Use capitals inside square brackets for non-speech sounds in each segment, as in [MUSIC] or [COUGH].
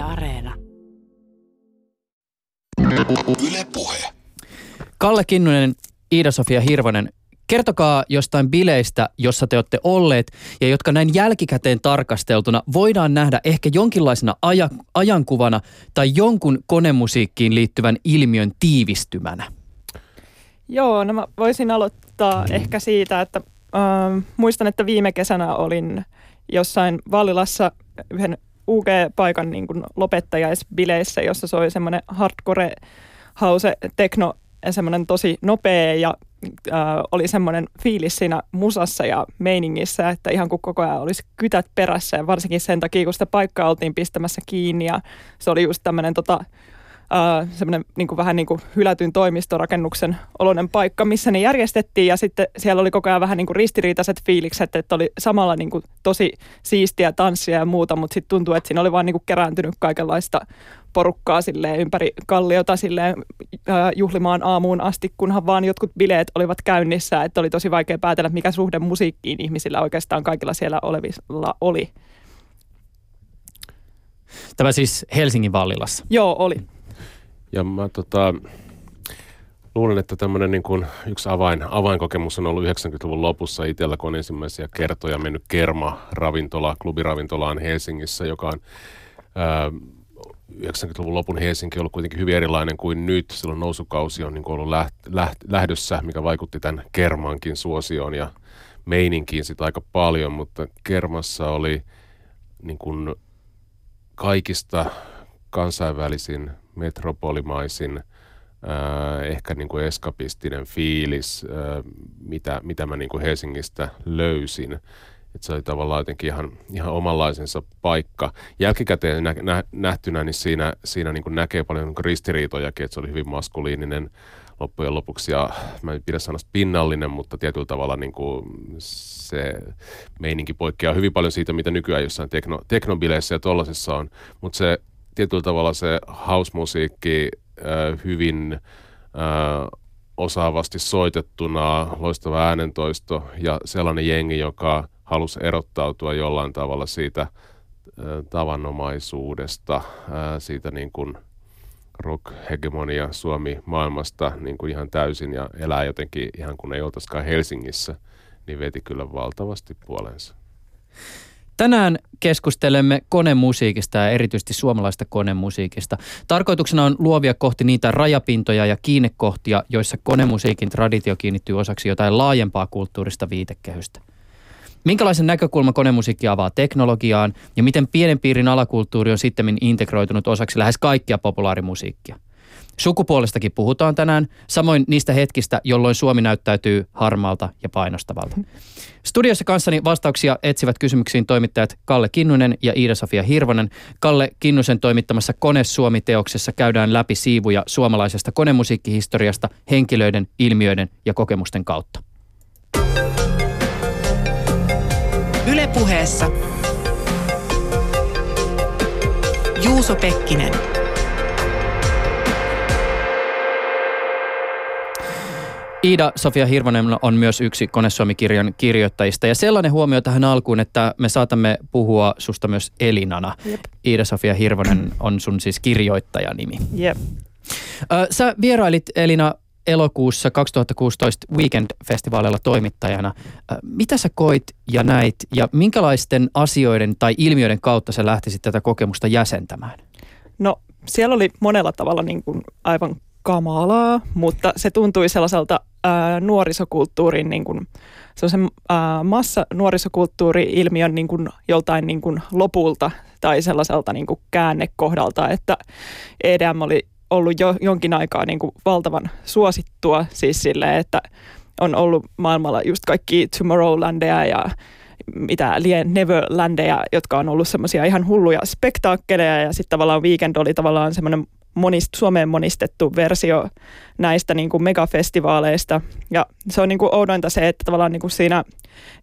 Yle Areena. Yle Puhe. Kalle Kinnunen, Iida-Sofia Hirvonen, kertokaa jostain bileistä, jossa te olette olleet ja jotka näin jälkikäteen tarkasteltuna voidaan nähdä ehkä jonkinlaisena aja, ajankuvana tai jonkun konemusiikkiin liittyvän ilmiön tiivistymänä. Joo, no mä voisin aloittaa ehkä siitä, että äh, muistan, että viime kesänä olin jossain Vallilassa yhden UG-paikan niin kuin lopettajaisbileissä, jossa soi semmoinen hardcore house techno semmoinen tosi nopea ja äh, oli semmoinen fiilis siinä musassa ja meiningissä, että ihan kuin koko ajan olisi kytät perässä. Ja varsinkin sen takia, kun sitä paikkaa oltiin pistämässä kiinni ja se oli just tämmöinen tota, äh, semmoinen niin kuin vähän niin kuin hylätyn toimistorakennuksen oloinen paikka, missä ne järjestettiin ja sitten siellä oli koko ajan vähän niin kuin ristiriitaiset fiilikset, että oli samalla niin kuin tosi siistiä tanssia ja muuta, mutta sitten tuntuu, että siinä oli vaan niin kuin kerääntynyt kaikenlaista porukkaa silleen ympäri kalliota silleen, äh, juhlimaan aamuun asti, kunhan vaan jotkut bileet olivat käynnissä, että oli tosi vaikea päätellä, mikä suhde musiikkiin ihmisillä oikeastaan kaikilla siellä olevilla oli. Tämä siis Helsingin Vallilassa. Joo, oli. Ja mä tota, luulen, että tämmöinen niin kuin yksi avain, avainkokemus on ollut 90-luvun lopussa itsellä, kun on ensimmäisiä kertoja mennyt Kerma-ravintola, klubiravintolaan Helsingissä, joka on ää, 90-luvun lopun Helsinki on ollut kuitenkin hyvin erilainen kuin nyt. Silloin nousukausi on niin ollut läht, läht, lähdössä, mikä vaikutti tämän Kermankin suosioon ja meininkiin sitä aika paljon, mutta Kermassa oli niin kuin kaikista kansainvälisin, metropolimaisin, äh, ehkä niin kuin eskapistinen fiilis, äh, mitä, mitä mä niin kuin Helsingistä löysin. Et se oli tavallaan jotenkin ihan, ihan omanlaisensa paikka. Jälkikäteen nä, nä, nähtynä, niin siinä, siinä niin kuin näkee paljon niin kuin ristiriitojakin, että se oli hyvin maskuliininen loppujen lopuksi. Ja mä en pidä sanasta pinnallinen, mutta tietyllä tavalla niin kuin se meininki poikkeaa hyvin paljon siitä, mitä nykyään jossain tekno, teknobileissä ja tollasessa on. Mutta se tietyllä tavalla se house-musiikki äh, hyvin äh, osaavasti soitettuna, loistava äänentoisto ja sellainen jengi, joka halusi erottautua jollain tavalla siitä äh, tavanomaisuudesta, siitä niin kuin rock-hegemonia Suomi-maailmasta niin kuin ihan täysin ja elää jotenkin ihan kun ei oltaisikaan Helsingissä, niin veti kyllä valtavasti puolensa. Tänään keskustelemme konemusiikista ja erityisesti suomalaista konemusiikista. Tarkoituksena on luovia kohti niitä rajapintoja ja kiinnekohtia, joissa konemusiikin traditio kiinnittyy osaksi jotain laajempaa kulttuurista viitekehystä. Minkälaisen näkökulman konemusiikki avaa teknologiaan ja miten pienen piirin alakulttuuri on sitten integroitunut osaksi lähes kaikkia populaarimusiikkia? Sukupuolestakin puhutaan tänään, samoin niistä hetkistä, jolloin Suomi näyttäytyy harmaalta ja painostavalta. Studiossa kanssani vastauksia etsivät kysymyksiin toimittajat Kalle Kinnunen ja Iida-Sofia Hirvonen. Kalle Kinnusen toimittamassa Kone Suomi-teoksessa käydään läpi siivuja suomalaisesta konemusiikkihistoriasta henkilöiden, ilmiöiden ja kokemusten kautta. Ylepuheessa Juuso Pekkinen. Iida Sofia Hirvonen on myös yksi Konesuomi-kirjan kirjoittajista. Ja sellainen huomio tähän alkuun, että me saatamme puhua susta myös Elinana. Jep. Iida Sofia Hirvonen on sun siis kirjoittajanimi. Jep. Sä vierailit Elina elokuussa 2016 Weekend-festivaalilla toimittajana. Mitä sä koit ja näit ja minkälaisten asioiden tai ilmiöiden kautta sä lähtisit tätä kokemusta jäsentämään? No siellä oli monella tavalla niin kuin aivan kamalaa, mutta se tuntui sellaiselta ää, nuorisokulttuurin niin kuin, sellaisen ää, massa nuorisokulttuuri-ilmiön niin kuin, joltain niin kuin, lopulta tai sellaiselta niin kuin, käännekohdalta, että EDM oli ollut jo jonkin aikaa niin kuin, valtavan suosittua siis silleen, että on ollut maailmalla just kaikki Tomorrowlandeja ja mitä lien Neverlandeja, jotka on ollut semmoisia ihan hulluja spektaakkeleja ja sitten tavallaan Weekend oli tavallaan semmoinen monist, Suomeen monistettu versio näistä niin kuin megafestivaaleista. Ja se on niin kuin oudointa se, että tavallaan niin kuin siinä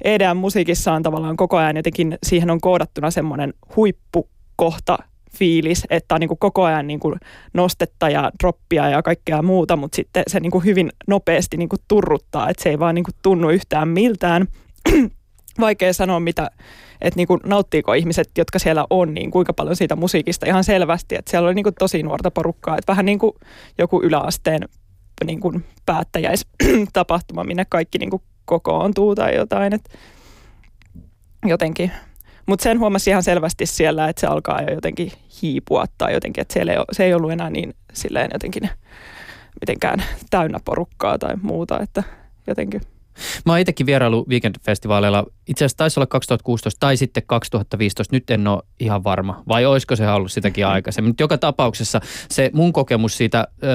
EDM-musiikissa on tavallaan koko ajan jotenkin, siihen on koodattuna semmoinen huippukohta fiilis, että on niin kuin koko ajan niin kuin nostetta ja droppia ja kaikkea muuta, mutta sitten se niin kuin hyvin nopeasti niin kuin turruttaa, että se ei vaan niin kuin tunnu yhtään miltään. Vaikea sanoa, mitä, että niin kuin, nauttiiko ihmiset, jotka siellä on, niin kuinka paljon siitä musiikista ihan selvästi. Että siellä oli niin kuin, tosi nuorta porukkaa, että vähän niin kuin joku yläasteen niin kuin päättäjäistapahtuma, minne kaikki niin kuin, kokoontuu tai jotain. Että jotenkin. Mutta sen huomasi ihan selvästi siellä, että se alkaa jo jotenkin hiipua tai jotenkin, että siellä ei, se ei ollut enää niin silleen jotenkin mitenkään täynnä porukkaa tai muuta, että jotenkin – Mä oon itsekin vierailu Weekend-festivaaleilla. Itse asiassa taisi olla 2016 tai sitten 2015. Nyt en ole ihan varma. Vai olisiko se ollut sitäkin mm. [LAUGHS] aikaisemmin. Mutta joka tapauksessa se mun kokemus siitä ö,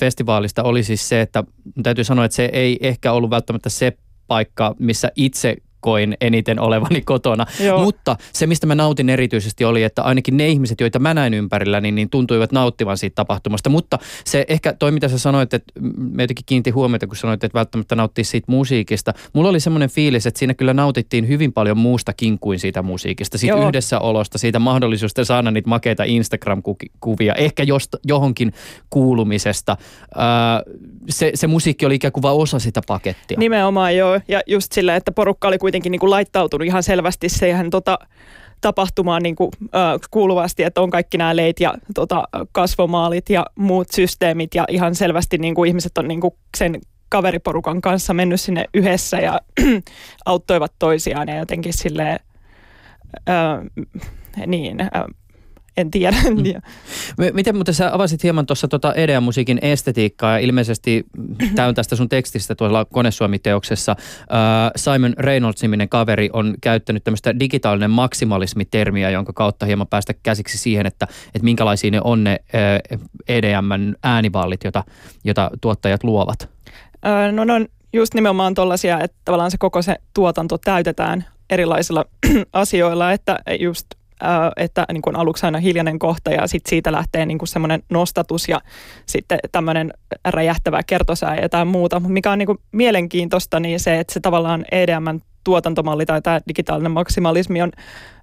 festivaalista oli siis se, että täytyy sanoa, että se ei ehkä ollut välttämättä se paikka, missä itse koin eniten olevani kotona. Joo. Mutta se, mistä mä nautin erityisesti oli, että ainakin ne ihmiset, joita mä näin ympärillä, niin, niin tuntuivat nauttivan siitä tapahtumasta. Mutta se ehkä toi, mitä sä sanoit, että me jotenkin kiinnitin huomiota, kun sanoit, että välttämättä nauttii siitä musiikista. Mulla oli semmoinen fiilis, että siinä kyllä nautittiin hyvin paljon muustakin kuin siitä musiikista. Siitä Joo. yhdessäolosta, siitä mahdollisuudesta saada niitä makeita Instagram-kuvia, ehkä jost, johonkin kuulumisesta. se, se musiikki oli ikään kuin vain osa sitä pakettia. Nimenomaan joo, ja just sillä, että porukka oli kuitenkin niin kuin laittautunut ihan selvästi siihen tota, tapahtumaan niin kuin, äh, kuuluvasti, että on kaikki nämä leit ja tota, kasvomaalit ja muut systeemit ja ihan selvästi niin kuin ihmiset on niin kuin sen kaveriporukan kanssa mennyt sinne yhdessä ja [CLEARS THROAT] auttoivat toisiaan ja jotenkin silleen, äh, niin, äh, en tiedä. Mm. Miten mutta sä avasit hieman tuossa tuota EDM-musiikin estetiikkaa ja ilmeisesti [CLEARS THROAT] tämä on tästä sun tekstistä tuolla Konesuomi-teoksessa. Äh, Simon Reynolds-niminen kaveri on käyttänyt tämmöistä digitaalinen maksimalismi-termiä, jonka kautta hieman päästä käsiksi siihen, että, että minkälaisia ne on ne äh, äänivallit, jota, jota tuottajat luovat. Äh, no ne on just nimenomaan tuollaisia, että tavallaan se koko se tuotanto täytetään erilaisilla [CLEARS THROAT] asioilla, että just että niin kuin aluksi aina hiljainen kohta ja sitten siitä lähtee niin kuin semmoinen nostatus ja sitten tämmöinen räjähtävä kertosää ja jotain muuta. Mutta mikä on niin kuin mielenkiintoista, niin se, että se tavallaan EDM tuotantomalli tai tämä digitaalinen maksimalismi on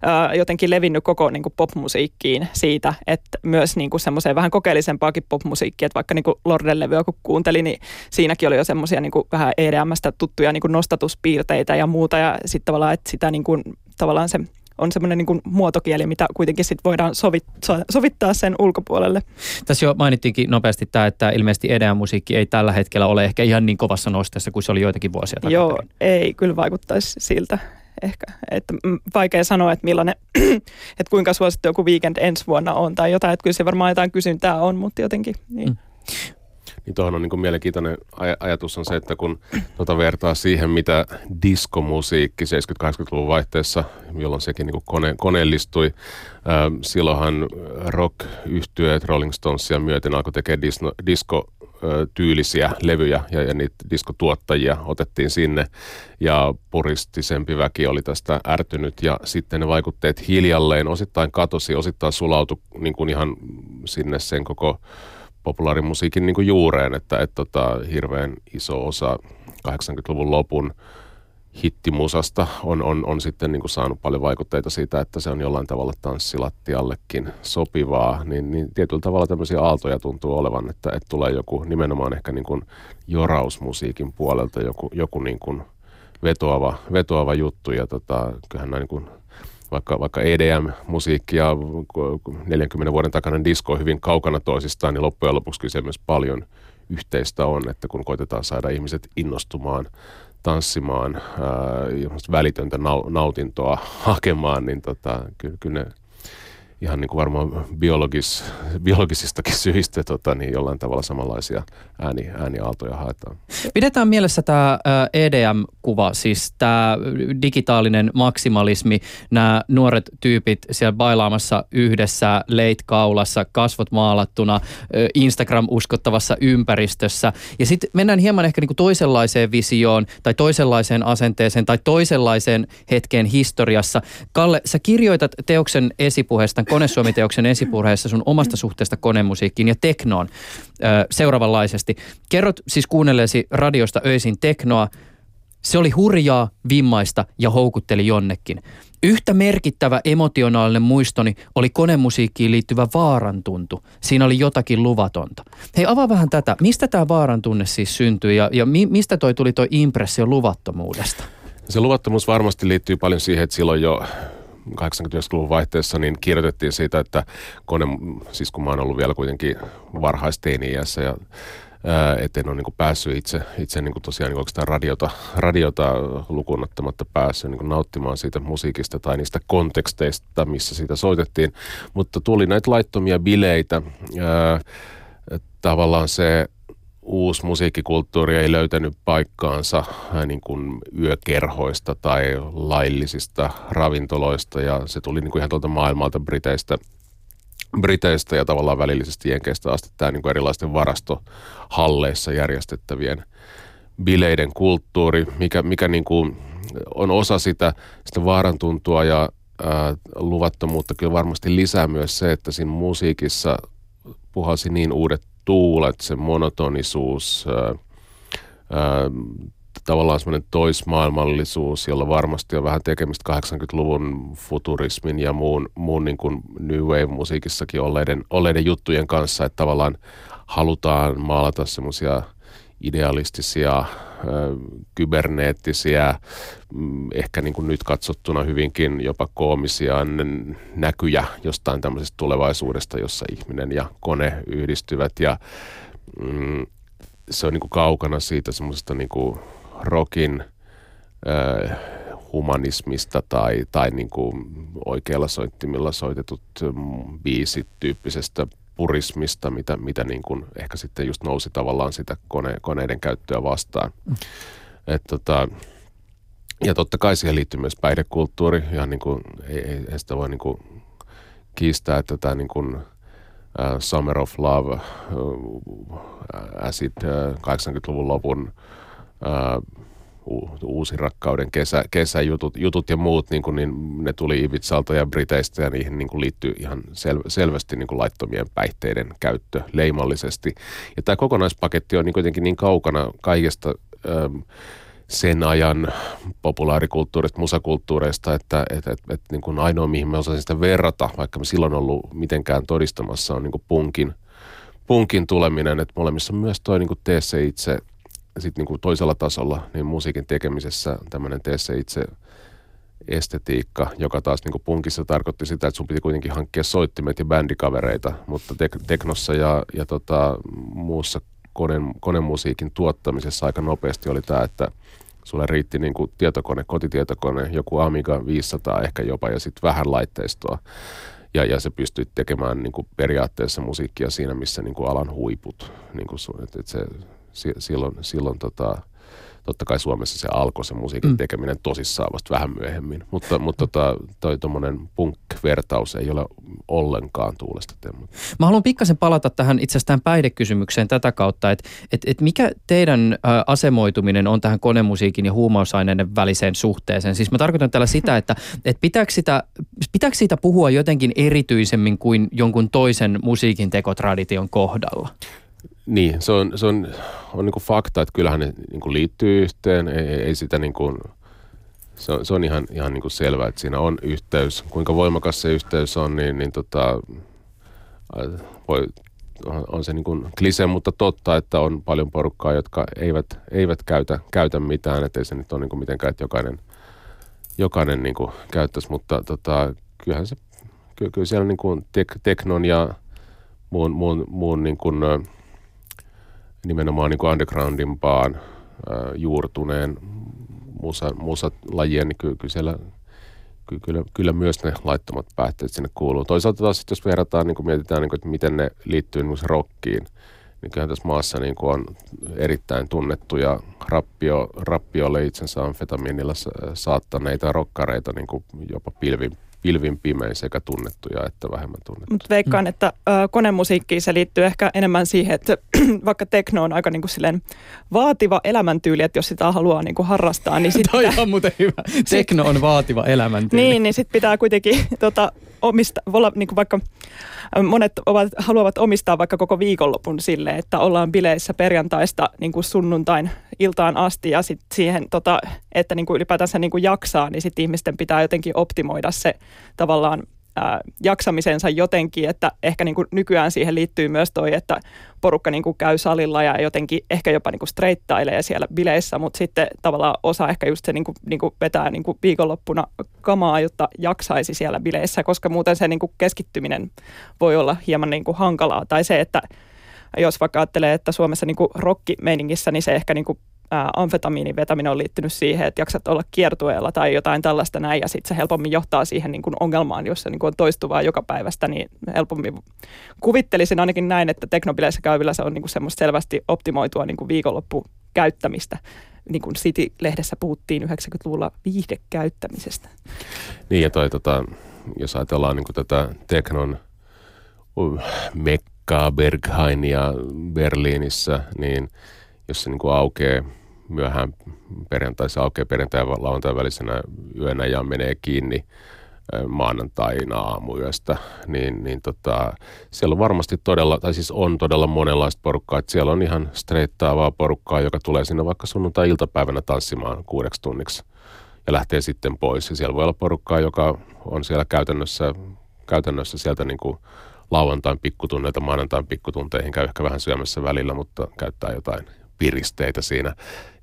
ää, jotenkin levinnyt koko niin kuin popmusiikkiin siitä, että myös niin kuin semmoiseen vähän kokeellisempaakin popmusiikkia, että vaikka niin kuin Lorden levyä kun kuuntelin, niin siinäkin oli jo semmoisia niin vähän EDMstä tuttuja niin kuin nostatuspiirteitä ja muuta ja sitten tavallaan, että sitä niin kuin, tavallaan se on semmoinen niin muotokieli, mitä kuitenkin sit voidaan sovittaa, sovittaa sen ulkopuolelle. Tässä jo mainittiinkin nopeasti tämä, että ilmeisesti EDM-musiikki ei tällä hetkellä ole ehkä ihan niin kovassa nosteessa kuin se oli joitakin vuosia takaperin. Joo, ei kyllä vaikuttaisi siltä ehkä. Että vaikea sanoa, että millainen, [CLEARS THROAT] että kuinka suosittu joku weekend ensi vuonna on tai jotain, että kyllä se varmaan jotain kysyntää on, mutta jotenkin niin. Mm. Niin tuohon on niin mielenkiintoinen aj- ajatus on se, että kun tuota vertaa siihen, mitä diskomusiikki 70-80-luvun vaihteessa, jolloin sekin niin kone, koneellistui, ää, silloinhan rock yhtyeet Rolling Stonesia myöten alkoi tekemään disno, disko tyylisiä levyjä ja, ja niitä diskotuottajia otettiin sinne. Ja puristisempi väki oli tästä ärtynyt ja sitten ne vaikutteet hiljalleen osittain katosi, osittain sulautui niin kuin ihan sinne sen koko populaarimusiikin niin kuin juureen, että et, tota, hirveän iso osa 80-luvun lopun hittimusasta on, on, on sitten niin kuin saanut paljon vaikutteita siitä, että se on jollain tavalla tanssilattiallekin sopivaa, niin, niin tietyllä tavalla tämmöisiä aaltoja tuntuu olevan, että, että tulee joku nimenomaan ehkä niin kuin jorausmusiikin puolelta joku, joku niin kuin vetoava, vetoava juttu ja tota, kyllähän näin niin kuin vaikka, vaikka EDM-musiikki ja 40 vuoden takainen disko on hyvin kaukana toisistaan, niin loppujen lopuksi kyllä se myös paljon yhteistä on, että kun koitetaan saada ihmiset innostumaan, tanssimaan, ää, välitöntä nautintoa [LAUGHS] hakemaan, niin tota, kyllä, kyllä ne ihan niin kuin varmaan biologis, biologisistakin syistä tota, niin jollain tavalla samanlaisia ääni, ääniaaltoja haetaan. Pidetään mielessä tämä EDM-kuva, siis tämä digitaalinen maksimalismi, nämä nuoret tyypit siellä bailaamassa yhdessä, leitkaulassa, kasvot maalattuna, Instagram-uskottavassa ympäristössä. Ja sitten mennään hieman ehkä niin kuin toisenlaiseen visioon tai toisenlaiseen asenteeseen tai toisenlaiseen hetkeen historiassa. Kalle, sä kirjoitat teoksen esipuheesta Konesuomiteoksen esipuheessa sun omasta suhteesta konemusiikkiin ja teknoon seuraavanlaisesti. Kerrot siis kuunnelleesi radiosta öisin teknoa. Se oli hurjaa, vimmaista ja houkutteli jonnekin. Yhtä merkittävä emotionaalinen muistoni oli konemusiikkiin liittyvä vaarantuntu. Siinä oli jotakin luvatonta. Hei, avaa vähän tätä. Mistä tämä vaarantunne siis syntyi ja, ja mi, mistä toi tuli toi impressio luvattomuudesta? Se luvattomuus varmasti liittyy paljon siihen, että silloin jo 80-luvun vaihteessa niin kirjoitettiin siitä, että kone, siis kun mä oon ollut vielä kuitenkin varhaisteini-iässä ja että en ole niin päässyt itse, itse niin tosiaan niin oikeastaan radiota, radiota lukuun ottamatta päässyt niin nauttimaan siitä musiikista tai niistä konteksteista, missä siitä soitettiin. Mutta tuli näitä laittomia bileitä. Ää, tavallaan se uusi musiikkikulttuuri ei löytänyt paikkaansa niin kuin yökerhoista tai laillisista ravintoloista ja se tuli niin kuin ihan tuolta maailmalta Briteistä – Briteistä ja tavallaan välillisesti Jenkeistä asti. Tämä niin kuin erilaisten varastohalleissa järjestettävien bileiden kulttuuri, mikä, mikä niin kuin on osa sitä, sitä vaarantuntua ja ää, luvattomuutta. Kyllä varmasti lisää myös se, että siinä musiikissa puhalsi niin uudet tuulet, se monotonisuus, ää, ää, tavallaan semmoinen toismaailmallisuus, jolla varmasti on vähän tekemistä 80-luvun futurismin ja muun, muun niin kuin New Wave-musiikissakin olleiden, olleiden juttujen kanssa, että tavallaan halutaan maalata semmoisia idealistisia, kyberneettisiä, mm, ehkä niin kuin nyt katsottuna hyvinkin jopa koomisia näkyjä jostain tämmöisestä tulevaisuudesta, jossa ihminen ja kone yhdistyvät. Ja mm, se on niin kuin kaukana siitä semmoisesta niin kuin rokin humanismista tai, tai niin kuin oikealla soittimilla soitetut biisit tyyppisestä purismista, mitä, mitä niin kuin ehkä sitten just nousi tavallaan sitä kone, koneiden käyttöä vastaan. Mm. Et tota, ja totta kai siihen liittyy myös päihdekulttuuri, ja niin kuin, ei, ei, ei sitä voi niin kuin kiistää, että tämä niin kuin, uh, Summer of Love, uh, Acid uh, 80-luvun lopun uusi rakkauden kesä, kesäjutut jutut ja muut, niin, kuin, niin ne tuli Ivitsalta ja Briteistä ja niihin niin kuin liittyy ihan sel, selvästi niin kuin laittomien päihteiden käyttö leimallisesti. Ja tämä kokonaispaketti on niin kuitenkin niin kaukana kaikesta ähm, sen ajan populaarikulttuurista, musakulttuureista, että että että että niin kuin ainoa mihin me osasin sitä verrata, vaikka me silloin ollut mitenkään todistamassa, on niin kuin punkin, punkin tuleminen, että molemmissa on myös toi niin tee se itse – sitten niin toisella tasolla niin musiikin tekemisessä tämmöinen tee se itse estetiikka, joka taas niin punkissa tarkoitti sitä, että sun piti kuitenkin hankkia soittimet ja bändikavereita, mutta tek- teknossa ja, ja tota, muussa kone, konemusiikin tuottamisessa aika nopeasti oli tämä, että sulle riitti niin kuin tietokone, kotitietokone, joku Amiga 500 ehkä jopa ja sitten vähän laitteistoa. Ja, ja se pystyi tekemään niin kuin periaatteessa musiikkia siinä, missä niin kuin alan huiput. Niin kuin, että, että silloin, silloin tota, totta kai Suomessa se alkoi se musiikin mm. tekeminen tosissaan vasta vähän myöhemmin. Mutta, mutta tota, toi tuommoinen punk-vertaus ei ole ollenkaan tuulesta temmu. Mä haluan pikkasen palata tähän itse asiassa päihdekysymykseen tätä kautta, että et, et mikä teidän ä, asemoituminen on tähän konemusiikin ja huumausaineiden väliseen suhteeseen? Siis mä tarkoitan tällä sitä, että et pitääkö, sitä, pitääkö siitä puhua jotenkin erityisemmin kuin jonkun toisen musiikin tekotradition kohdalla? Niin, se on, se on, on niin kuin fakta, että kyllähän ne niin kuin liittyy yhteen, ei, ei sitä niin kuin, se on, se on ihan, ihan niin kuin selvää, että siinä on yhteys. Kuinka voimakas se yhteys on, niin, niin tota, voi, on, on se niin kuin klise, mutta totta, että on paljon porukkaa, jotka eivät, eivät käytä, käytä mitään, että ei se nyt ole niin kuin mitenkään, että jokainen, jokainen niin kuin käyttäisi, mutta tota, kyllähän se, kyllä, kyllä siellä niin kuin tek, teknon ja muun, muun, muun niin kuin, nimenomaan niin kuin undergroundimpaan juurtuneen musa, musalajien, niin kyllä siellä kyllä, kyllä myös ne laittomat päätteet sinne kuuluu. Toisaalta taas, jos verrataan, niin kuin mietitään, niin kuin, että miten ne liittyy niin rockiin, niin kyllähän tässä maassa niin kuin on erittäin tunnettuja rappio, rappiolle itsensä amfetamiinilla saattaneita rokkareita niin kuin jopa pilvin pilvin pimein sekä tunnettuja että vähemmän tunnettuja. Mutta veikkaan, että ö, konemusiikkiin se liittyy ehkä enemmän siihen, että [CLEARS THROAT] vaikka tekno on aika niinku silleen vaativa elämäntyyli, että jos sitä haluaa niinku harrastaa, niin sitten... Toi on muuten hyvä. Tekno on vaativa elämäntyyli. niin, niin sitten pitää kuitenkin [LAUGHS] tota, omista, olla, niinku vaikka monet ovat, haluavat omistaa vaikka koko viikonlopun sille, että ollaan bileissä perjantaista niin kuin sunnuntain iltaan asti ja sitten siihen, tota, että niin kuin ylipäätänsä niin kuin jaksaa, niin sitten ihmisten pitää jotenkin optimoida se tavallaan ää, jaksamisensa jotenkin, että ehkä niin kuin nykyään siihen liittyy myös toi, että porukka niin kuin käy salilla ja jotenkin ehkä jopa niin kuin streittailee siellä bileissä, mutta sitten tavallaan osa ehkä just se niin kuin, niin kuin vetää niin kuin viikonloppuna kamaa, jotta jaksaisi siellä bileissä, koska muuten se niin kuin keskittyminen voi olla hieman niin kuin hankalaa. Tai se, että jos vaikka ajattelee, että Suomessa niin kuin rockimeiningissä, niin se ehkä niin kuin ää, amfetamiinin vetäminen on liittynyt siihen, että jaksat olla kiertueella tai jotain tällaista näin, ja sitten se helpommin johtaa siihen niin kuin ongelmaan, jos se niin kuin on toistuvaa joka päivästä, niin helpommin kuvittelisin ainakin näin, että teknobileissä käyvillä se on niin kuin semmoista selvästi optimoitua niin kuin viikonloppukäyttämistä. Niin kuin City-lehdessä puhuttiin 90-luvulla viihdekäyttämisestä. Niin ja toi, tota, jos ajatellaan niin kuin tätä teknon uh, mekkaa Berghainia Berliinissä, niin – jos se niin kuin aukeaa myöhään perjantai, se aukeaa perjantai ja lauantai välisenä yönä ja menee kiinni maanantaina aamuyöstä, niin, niin tota, siellä on varmasti todella, tai siis on todella monenlaista porukkaa, että siellä on ihan streittaavaa porukkaa, joka tulee sinne vaikka sunnuntai-iltapäivänä tanssimaan kuudeksi tunniksi ja lähtee sitten pois. Ja siellä voi olla porukkaa, joka on siellä käytännössä, käytännössä sieltä niin kuin lauantain pikkutunneilta maanantain pikkutunteihin, käy ehkä vähän syömässä välillä, mutta käyttää jotain piristeitä siinä.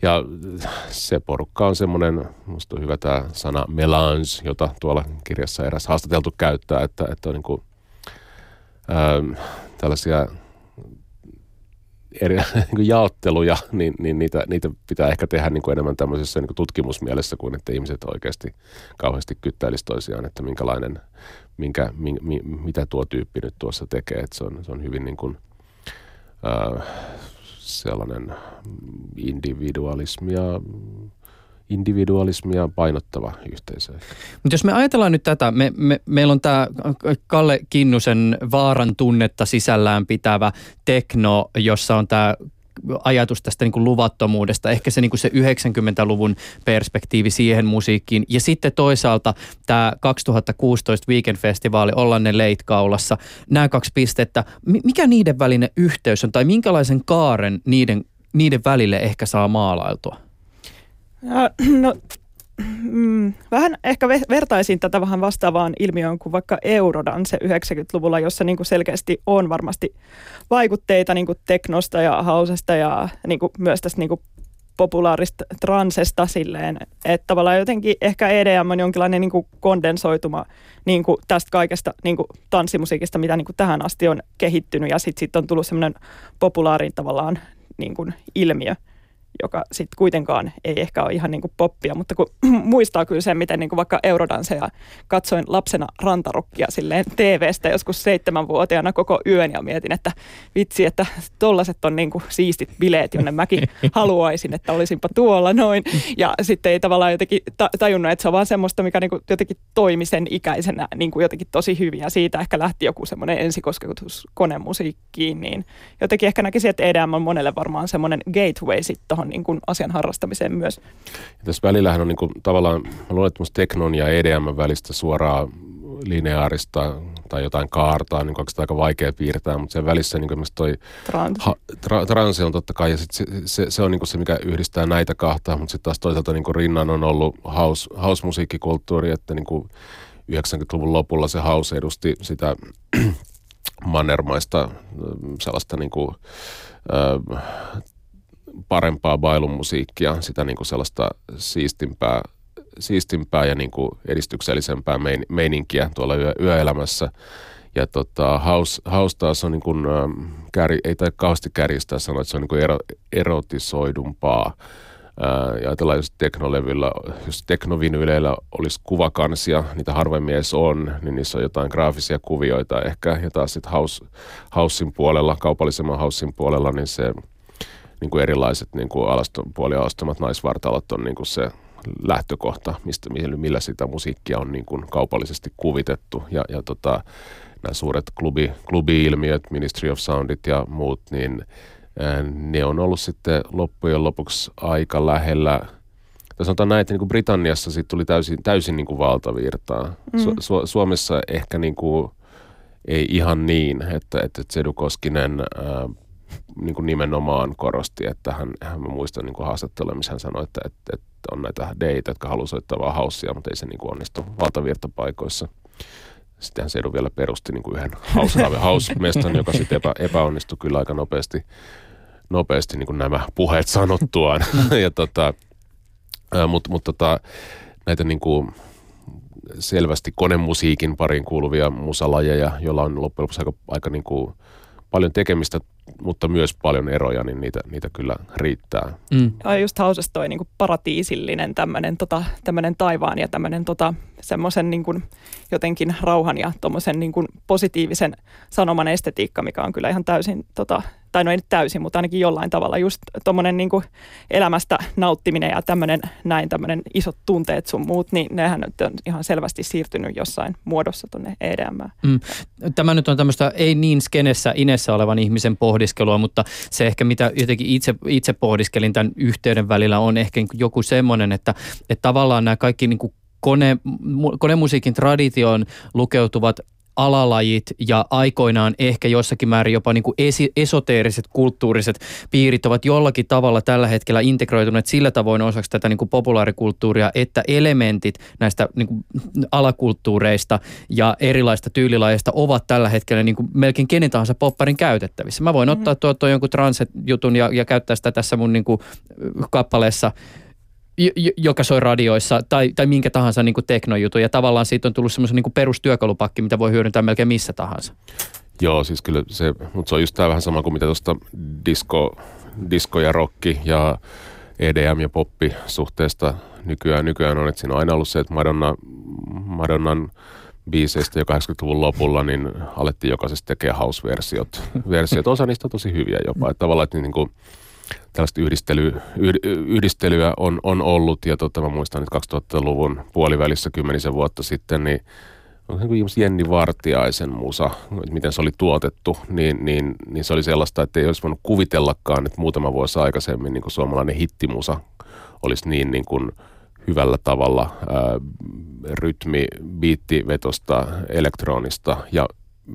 Ja se porukka on semmoinen, musta on hyvä tämä sana melange, jota tuolla kirjassa eräs haastateltu käyttää, että, että on niin kuin, ää, tällaisia eri [LAUGHS] niin jaotteluja, niin, niin niitä, niitä pitää ehkä tehdä niin kuin enemmän tämmöisessä niin kuin tutkimusmielessä kuin että ihmiset oikeasti kauheasti kyttäilisi toisiaan, että minkälainen, minkä, mi, mi, mitä tuo tyyppi nyt tuossa tekee. Että se, on, se on hyvin niin kuin, ää, sellainen individualismia, individualismia painottava yhteisö. Mutta jos me ajatellaan nyt tätä, me, me, meillä on tämä Kalle Kinnusen vaaran tunnetta sisällään pitävä tekno, jossa on tämä ajatus tästä niin kuin luvattomuudesta, ehkä se, niin kuin se 90-luvun perspektiivi siihen musiikkiin. Ja sitten toisaalta tämä 2016 Weekend-festivaali, ollaan ne leitkaulassa. Nämä kaksi pistettä, mikä niiden välinen yhteys on tai minkälaisen kaaren niiden, niiden välille ehkä saa maalailtua? [CLEARS THROAT] No mm, vähän ehkä vertaisin tätä vähän vastaavaan ilmiöön kuin vaikka Eurodance 90-luvulla, jossa niin kuin selkeästi on varmasti vaikutteita niin kuin teknosta ja hausesta ja niin kuin myös tästä niin kuin populaarista transesta silleen, että tavallaan jotenkin ehkä EDM on jonkinlainen niin kuin kondensoituma niin kuin tästä kaikesta niin kuin tanssimusiikista, mitä niin kuin tähän asti on kehittynyt ja sitten sit on tullut semmoinen populaarin tavallaan niin kuin ilmiö joka sitten kuitenkaan ei ehkä ole ihan niin kuin poppia, mutta kun [CLEARS THROAT] muistaa kyllä sen, miten niin kuin vaikka eurodanseja katsoin lapsena rantarokkia silleen TV-stä joskus seitsemänvuotiaana koko yön ja mietin, että vitsi, että tollaset on niin kuin siistit bileet, jonne mäkin [LAUGHS] haluaisin, että olisinpa tuolla noin. Ja sitten ei tavallaan jotenkin tajunnut, että se on vaan semmoista, mikä niin kuin jotenkin toimi sen ikäisenä niin kuin jotenkin tosi hyvin ja siitä ehkä lähti joku semmoinen ensikosketus konemusiikkiin, niin jotenkin ehkä näkisin, että EDM on monelle varmaan semmoinen gateway sitten tuohon niin kuin asian harrastamiseen myös. Ja tässä välillähän on niin kuin, tavallaan, mä luulen, että teknon ja EDM välistä suoraa lineaarista tai jotain kaartaa, niin onko aika vaikea piirtää, mutta sen välissä niin kuin toi Trans. ha, tra, transi on totta kai, ja sit se, se, se, on niin se, mikä yhdistää näitä kahta, mutta sitten taas toisaalta niin rinnan on ollut house, house-musiikkikulttuuri, että niin kuin 90-luvun lopulla se house edusti sitä [CLEARS THROAT] mannermaista sellaista niin kuin, äh, parempaa bailumusiikkia, sitä niin kuin sellaista siistimpää, siistimpää ja niin kuin edistyksellisempää mein, meininkiä tuolla yö, yöelämässä. Ja tota, house, house taas on niin kuin, kär, ei tai kauheasti kärjistää sanoa, että se on niin kuin ero, erotisoidumpaa. Ää, ja ajatellaan, jos teknolevyllä, jos teknovinyleillä olisi kuvakansia, niitä harvemmin edes on, niin niissä on jotain graafisia kuvioita ehkä. Ja taas sitten house, housein puolella, kaupallisemman housein puolella, niin se niin kuin erilaiset niin kuin alaston, puolialastomat naisvartalot on niin kuin se lähtökohta, mistä, millä sitä musiikkia on niin kuin kaupallisesti kuvitettu. Ja, ja tota, nämä suuret klubi, klubi-ilmiöt, Ministry of Soundit ja muut, niin ne on ollut sitten loppujen lopuksi aika lähellä tai sanotaan näin, että niin kuin Britanniassa siitä tuli täysin, täysin niin kuin valtavirtaa. Mm. Su- Su- Suomessa ehkä niin kuin, ei ihan niin, että, että Sedu Koskinen ää, niin kuin nimenomaan korosti, että hän, hän mä muistan niin haastattelua, missä hän sanoi, että, että, että on näitä deitä, jotka haluaa soittaa vaan haussia, mutta ei se niin kuin onnistu valtavirtapaikoissa. Sittenhän Sedu vielä perusti niin kuin yhden [LAUGHS] house, house-mestan, joka sitten epä, epäonnistui kyllä aika nopeasti, nopeasti niin kuin nämä puheet sanottuaan. [LAUGHS] ja tota, mutta mut tota, näitä niin kuin selvästi konemusiikin pariin kuuluvia musalajeja, joilla on loppujen lopuksi aika, aika niin kuin paljon tekemistä, mutta myös paljon eroja, niin niitä, niitä kyllä riittää. Mm. Ja just hausas toi niin kuin paratiisillinen tämmöinen tota, taivaan ja tämmöinen tota, semmoisen niin kuin, jotenkin rauhan ja tuommoisen niin kuin positiivisen sanoman estetiikka, mikä on kyllä ihan täysin, tota, tai no ei nyt täysin, mutta ainakin jollain tavalla just tuommoinen niin kuin elämästä nauttiminen ja tämmöinen näin tämmöinen isot tunteet sun muut, niin nehän nyt on ihan selvästi siirtynyt jossain muodossa tuonne EDM. Mm. Tämä nyt on tämmöistä ei niin skenessä inessä olevan ihmisen pohdiskelua, mutta se ehkä mitä jotenkin itse, itse pohdiskelin tämän yhteyden välillä on ehkä joku semmoinen, että, että tavallaan nämä kaikki niin kuin kone, konemusiikin traditioon lukeutuvat alalajit ja aikoinaan ehkä jossakin määrin jopa niin kuin esi- esoteeriset kulttuuriset piirit ovat jollakin tavalla tällä hetkellä integroituneet sillä tavoin osaksi tätä niin kuin populaarikulttuuria, että elementit näistä niin kuin alakulttuureista ja erilaista tyylilajeista ovat tällä hetkellä niin kuin melkein kenen tahansa popparin käytettävissä. Mä voin mm-hmm. ottaa tuo, tuo jonkun transet-jutun ja, ja käyttää sitä tässä mun niin kuin kappaleessa – joka soi radioissa tai, tai minkä tahansa niin teknojutu. Ja tavallaan siitä on tullut semmoisen niin perustyökalupakki, mitä voi hyödyntää melkein missä tahansa. Joo, siis kyllä se, mutta se on just tämä vähän sama kuin mitä tuosta disco, disco ja rocki ja EDM ja poppi suhteesta nykyään, nykyään on, että siinä on aina ollut se, että Madonna, Madonnan biiseistä jo 80-luvun lopulla, niin alettiin jokaisesta tekemään house-versiot. Versiot. Osa niistä on tosi hyviä jopa. Että tavallaan, että niin kuin, tällaista yhdistely, yhdistelyä on, on ollut. Ja tota, mä muistan, että 2000-luvun puolivälissä kymmenisen vuotta sitten, niin niin Jenni Vartiaisen musa, että miten se oli tuotettu, niin, niin, niin se oli sellaista, että ei olisi voinut kuvitellakaan, että muutama vuosi aikaisemmin niin kuin suomalainen hittimusa olisi niin, niin kuin hyvällä tavalla ää, rytmi, biittivetosta, elektronista ja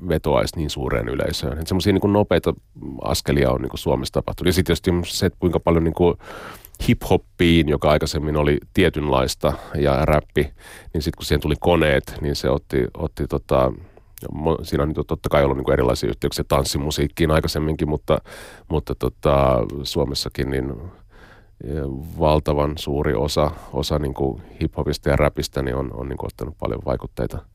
vetoaisi niin suureen yleisöön. Että semmoisia niin nopeita askelia on niin kuin Suomessa tapahtunut. Ja sitten tietysti se, että kuinka paljon niin kuin hip-hoppiin, joka aikaisemmin oli tietynlaista ja räppi, niin sitten kun siihen tuli koneet, niin se otti, otti tota, siinä on totta kai ollut niin erilaisia yhteyksiä tanssimusiikkiin aikaisemminkin, mutta, mutta tota, Suomessakin niin valtavan suuri osa, osa niin kuin hip-hopista ja räpistä niin on, on niin kuin ottanut paljon vaikutteita –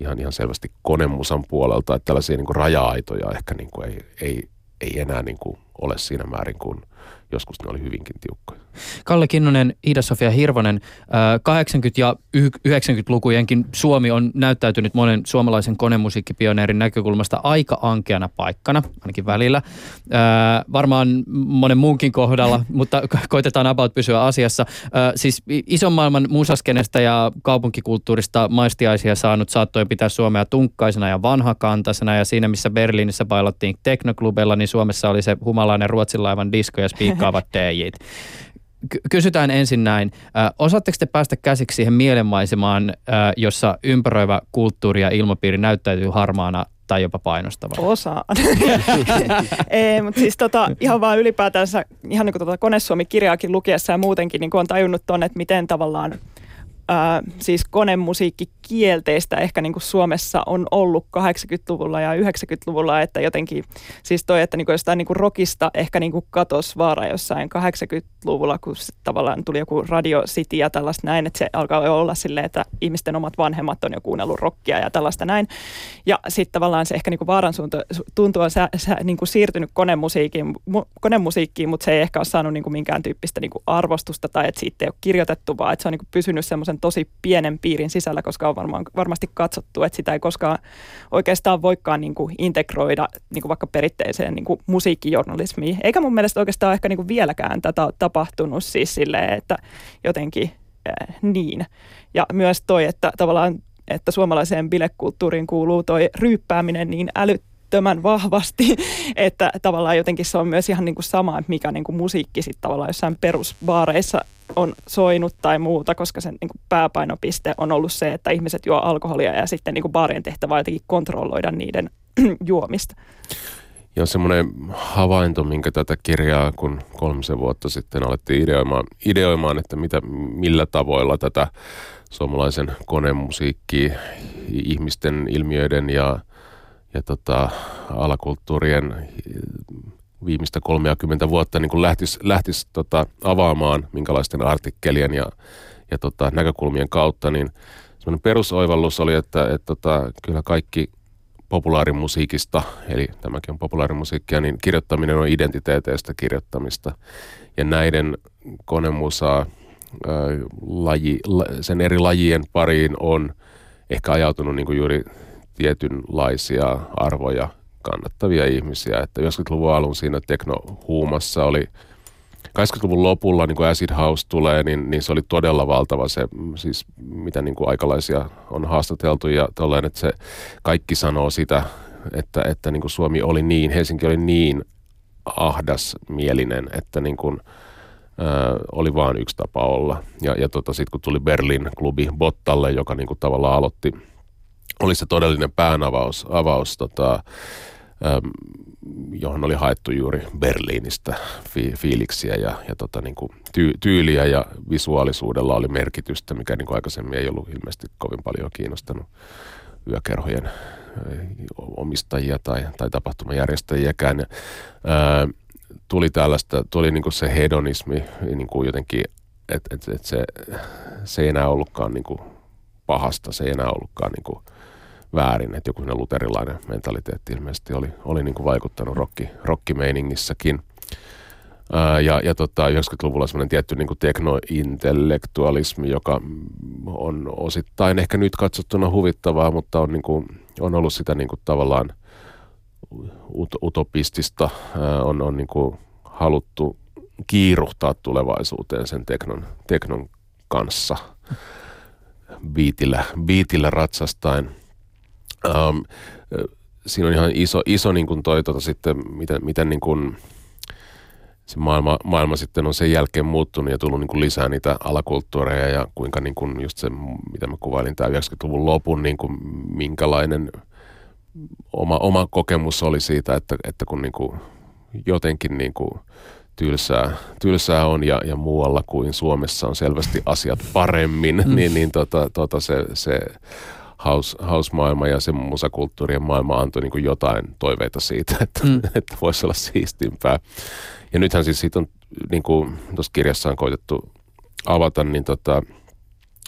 ihan, ihan selvästi konemusan puolelta, että tällaisia niin kuin raja-aitoja ehkä niin kuin ei, ei, ei enää niin kuin ole siinä määrin kuin joskus ne oli hyvinkin tiukkoja. Kalle Kinnunen, Ida-Sofia Hirvonen, 80- äh, ja 90-lukujenkin Suomi on näyttäytynyt monen suomalaisen konemusiikkipioneerin näkökulmasta aika ankeana paikkana, ainakin välillä. Äh, varmaan monen muunkin kohdalla, [LAUGHS] mutta koitetaan about pysyä asiassa. Äh, siis ison maailman musaskenestä ja kaupunkikulttuurista maistiaisia saanut saattoi pitää Suomea tunkkaisena ja vanhakantaisena ja siinä missä Berliinissä bailottiin teknoklubella, niin Suomessa oli se humalainen ruotsinlaivan disko ja spiikkaavat [LAUGHS] DJt kysytään ensin näin. Osaatteko te päästä käsiksi siihen mielenmaisemaan, jossa ympäröivä kulttuuri ja ilmapiiri näyttäytyy harmaana tai jopa painostavana? Osaan. [LAUGHS] Ei, mutta siis tota, ihan vaan ylipäätänsä, ihan niin kuin tota Konesuomi-kirjaakin lukiessa ja muutenkin niin on tajunnut tuonne, että miten tavallaan – ää, siis konemusiikki kielteistä ehkä niin kuin Suomessa on ollut 80-luvulla ja 90-luvulla, että jotenkin siis toi, että niin kuin jostain niin kuin rockista ehkä niin kuin katos vaara jossain 80-luvulla, kun tavallaan tuli joku Radio City ja tällaista näin, että se alkaa olla silleen, että ihmisten omat vanhemmat on jo kuunnellut rockia ja tällaista näin. Ja sitten tavallaan se ehkä niin kuin vaaran tuntuu on sä, sä, niin kuin siirtynyt konemusiikkiin, mu, konemusiikkiin, mutta se ei ehkä ole saanut niin kuin minkään tyyppistä niin kuin arvostusta tai että siitä ei ole kirjoitettu, vaan että se on niin kuin pysynyt semmoisen tosi pienen piirin sisällä, koska on varmaan, varmasti katsottu, että sitä ei koskaan oikeastaan voikaan niin kuin integroida niin kuin vaikka perinteiseen niin kuin musiikkijournalismiin. Eikä mun mielestä oikeastaan ehkä niin kuin vieläkään tätä tapahtunut siis silleen, että jotenkin äh, niin. Ja myös toi, että tavallaan että suomalaiseen bilekulttuuriin kuuluu toi ryyppääminen niin älyttömän vahvasti, [LAUGHS] että tavallaan jotenkin se on myös ihan niin kuin sama, että mikä niin kuin musiikki sitten tavallaan jossain perusbaareissa on soinut tai muuta, koska sen niin kuin pääpainopiste on ollut se, että ihmiset juo alkoholia ja sitten niin kuin baarien tehtävä on jotenkin kontrolloida niiden [CLEARS THROAT] juomista. ja semmoinen havainto, minkä tätä kirjaa, kun kolmisen vuotta sitten alettiin ideoimaan, ideoimaan että mitä, millä tavoilla tätä suomalaisen konemusiikki, ihmisten ilmiöiden ja, ja tota, alakulttuurien viimeistä 30 vuotta niin kuin lähtisi, lähtisi tota, avaamaan minkälaisten artikkelien ja, ja tota, näkökulmien kautta, niin semmoinen perusoivallus oli, että et, tota, kyllä kaikki populaarimusiikista, eli tämäkin on populaarimusiikkia, niin kirjoittaminen on identiteeteistä kirjoittamista. Ja näiden konemusaa laji, sen eri lajien pariin on ehkä ajautunut niin kuin juuri tietynlaisia arvoja kannattavia ihmisiä. Että 90-luvun alun siinä teknohuumassa oli 80-luvun lopulla, niin kuin Acid House tulee, niin, niin se oli todella valtava se, siis mitä niin kuin aikalaisia on haastateltu ja tolleen, että se kaikki sanoo sitä, että, että niin kuin Suomi oli niin, Helsinki oli niin ahdasmielinen, että niin kuin, oli vain yksi tapa olla. Ja, ja tota, sitten kun tuli Berlin-klubi Bottalle, joka niin kuin tavallaan aloitti, oli se todellinen päänavaus, avaus, tota, äm, johon oli haettu juuri Berliinistä fi, fiiliksiä ja, ja tota, niin kuin ty, tyyliä ja visuaalisuudella oli merkitystä, mikä niin kuin aikaisemmin ei ollut ilmeisesti kovin paljon kiinnostanut yökerhojen omistajia tai, tai tapahtumajärjestäjiäkään. Ja, ää, tuli tällaista, tuli niin kuin se hedonismi niin kuin jotenkin, että et, et se, se ei enää ollutkaan niin kuin pahasta, se ei enää ollutkaan niin kuin väärin, että joku luterilainen mentaliteetti ilmeisesti oli, oli niin kuin vaikuttanut rokki, rokkimeiningissäkin. Ää, ja, ja tota, 90-luvulla semmoinen tietty niin kuin teknointellektualismi, joka on osittain ehkä nyt katsottuna huvittavaa, mutta on, niin kuin, on ollut sitä niin kuin tavallaan ut- utopistista, on, on niin kuin haluttu kiiruhtaa tulevaisuuteen sen teknon, teknon kanssa biitillä, biitillä ratsastaen. Um, siinä on ihan iso, iso niin kuin toi, tota, sitten, miten, miten niin kuin, se maailma, maailma sitten on sen jälkeen muuttunut ja tullut niin kuin lisää niitä alakulttuureja ja kuinka niin kuin just se, mitä mä kuvailin, tämä 90-luvun lopun, niin kuin minkälainen oma, oma kokemus oli siitä, että, että kun niin kuin jotenkin niin kuin tylsää, tylsää on ja, ja muualla kuin Suomessa on selvästi asiat paremmin, [LAUGHS] mm. niin, niin tota, tota se, se house, house-maailma ja se musakulttuurien maailma antoi niin jotain toiveita siitä, [LAUGHS] että, mm. että voisi olla siistimpää. Ja nythän siis siitä on, niin kuin tuossa kirjassa on koitettu avata, niin tota,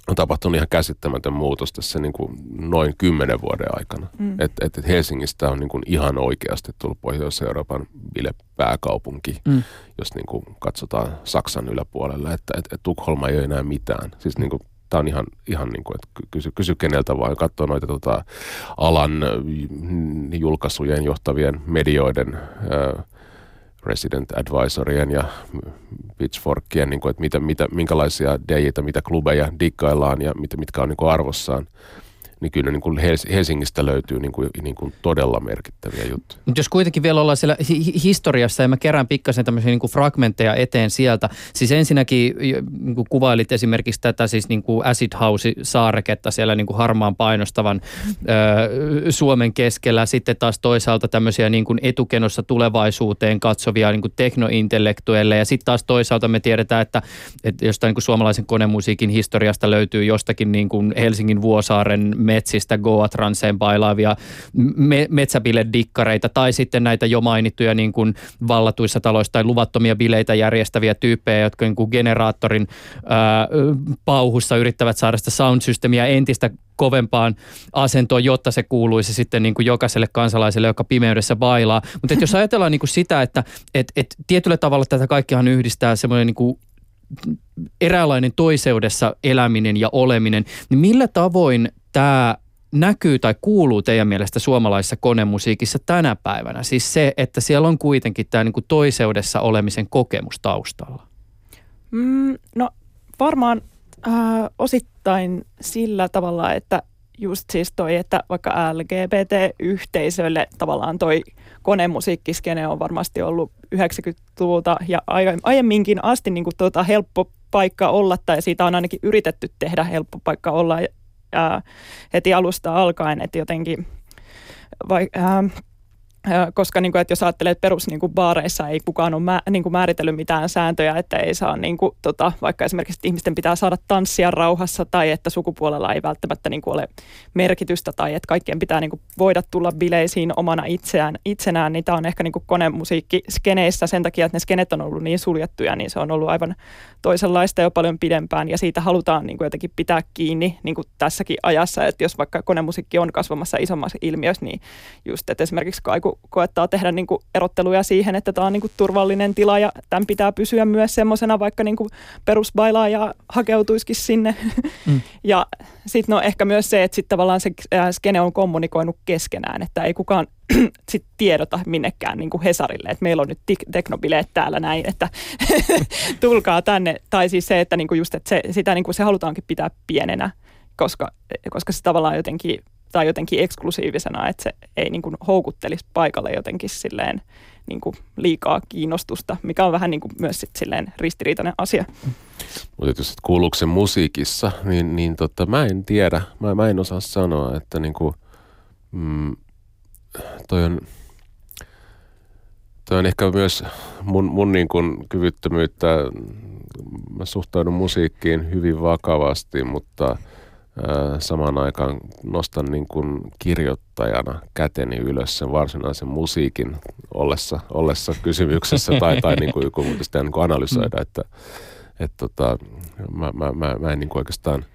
on tapahtunut ihan käsittämätön muutos tässä niin kuin noin kymmenen vuoden aikana. Mm. Että et, et Helsingistä on niin kuin ihan oikeasti tullut Pohjois-Euroopan bilepääkaupunki, mm. jos niin kuin katsotaan Saksan yläpuolella. Että et, et Tukholma ei ole enää mitään. Siis niin kuin tämä on ihan, ihan niin kuin, että kysy, kysy keneltä vaan, katsoo noita tota, alan julkaisujen johtavien medioiden äh, resident advisorien ja pitchforkien, niin kuin, että mitä, mitä, minkälaisia DJitä, mitä klubeja dikkaillaan ja mit, mitkä on niin kuin arvossaan niin kyllä niin kuin Helsingistä löytyy niin kuin, niin kuin todella merkittäviä juttuja. Mutta jos kuitenkin vielä ollaan siellä hi- historiassa ja mä kerään pikkasen tämmöisiä niin kuin fragmentteja eteen sieltä. Siis ensinnäkin niin kuin kuvailit esimerkiksi tätä siis niin kuin acid house saareketta siellä niin kuin harmaan painostavan ö, Suomen keskellä. Sitten taas toisaalta tämmöisiä niin kuin etukenossa tulevaisuuteen katsovia niin kuin teknointellektuelle ja sitten taas toisaalta me tiedetään, että, että jostain niin kuin suomalaisen konemusiikin historiasta löytyy jostakin niin kuin Helsingin Vuosaaren metsistä Goatranseen bailaavia me- metsäbiledikkareita tai sitten näitä jo mainittuja niin kuin vallatuissa taloissa tai luvattomia bileitä järjestäviä tyyppejä, jotka niin kuin generaattorin ää, pauhussa yrittävät saada sitä sound-systemiä entistä kovempaan asentoon, jotta se kuuluisi sitten niin kuin jokaiselle kansalaiselle, joka pimeydessä bailaa. Mutta jos ajatellaan niin kuin sitä, että et, et tietyllä tavalla tätä kaikkihan yhdistää semmoinen niin eräänlainen toiseudessa eläminen ja oleminen, niin millä tavoin tämä näkyy tai kuuluu teidän mielestä suomalaisessa konemusiikissa tänä päivänä? Siis se, että siellä on kuitenkin tämä niin kuin toiseudessa olemisen kokemus taustalla. Mm, no varmaan äh, osittain sillä tavalla, että just siis toi, että vaikka LGBT-yhteisölle tavallaan toi konemusiikkiskene on varmasti ollut 90-luvulta ja aiemminkin asti niin kuin tuota helppo paikka olla, tai siitä on ainakin yritetty tehdä helppo paikka olla ää, heti alusta alkaen, että jotenkin vai, ää, koska niin kuin, että jos ajattelee, että perus niin kuin baareissa ei kukaan ole mä, niin kuin määritellyt mitään sääntöjä, että ei saa niin kuin, tota, vaikka esimerkiksi että ihmisten pitää saada tanssia rauhassa tai että sukupuolella ei välttämättä niin kuin ole merkitystä tai että kaikkien pitää niin kuin, voida tulla bileisiin omana itseään, itsenään, niin tämä on ehkä niin kuin konemusiikki skeneissä sen takia, että ne skenet on ollut niin suljettuja, niin se on ollut aivan toisenlaista jo paljon pidempään. Ja siitä halutaan niin kuin jotenkin pitää kiinni niin kuin tässäkin ajassa, että jos vaikka konemusiikki on kasvamassa isommassa ilmiössä, niin just, että esimerkiksi kaiku koettaa tehdä niin kuin erotteluja siihen, että tämä on niin kuin turvallinen tila ja tämän pitää pysyä myös semmoisena, vaikka niin kuin perusbailaaja hakeutuisikin sinne. Mm. [LAUGHS] ja sitten no ehkä myös se, että sitten tavallaan se skene on kommunikoinut keskenään, että ei kukaan [CLEARS THROAT] sit tiedota minnekään niin kuin Hesarille, että meillä on nyt teknobileet täällä näin, että [LAUGHS] tulkaa tänne. Tai siis se, että niin kuin just, että se, sitä niin kuin se halutaankin pitää pienenä, koska, koska se tavallaan jotenkin tai jotenkin eksklusiivisena, että se ei niin kuin houkuttelisi paikalle jotenkin silleen niin kuin liikaa kiinnostusta, mikä on vähän niin kuin myös sit silleen ristiriitainen asia. Mutta jos kuuluuko se musiikissa, niin, niin tota, mä en tiedä, mä, mä en osaa sanoa, että niin kuin, mm, toi on, toi on ehkä myös mun, mun niin kuin kyvyttömyyttä, mä suhtaudun musiikkiin hyvin vakavasti, mutta – samaan aikaan nostan niin kuin kirjoittajana käteni ylös sen varsinaisen musiikin ollessa, ollessa kysymyksessä [LAUGHS] tai, tai niin kuin, kun sitä niin kuin analysoida, että, että tota, mä, mä, mä, mä en niin kuin oikeastaan –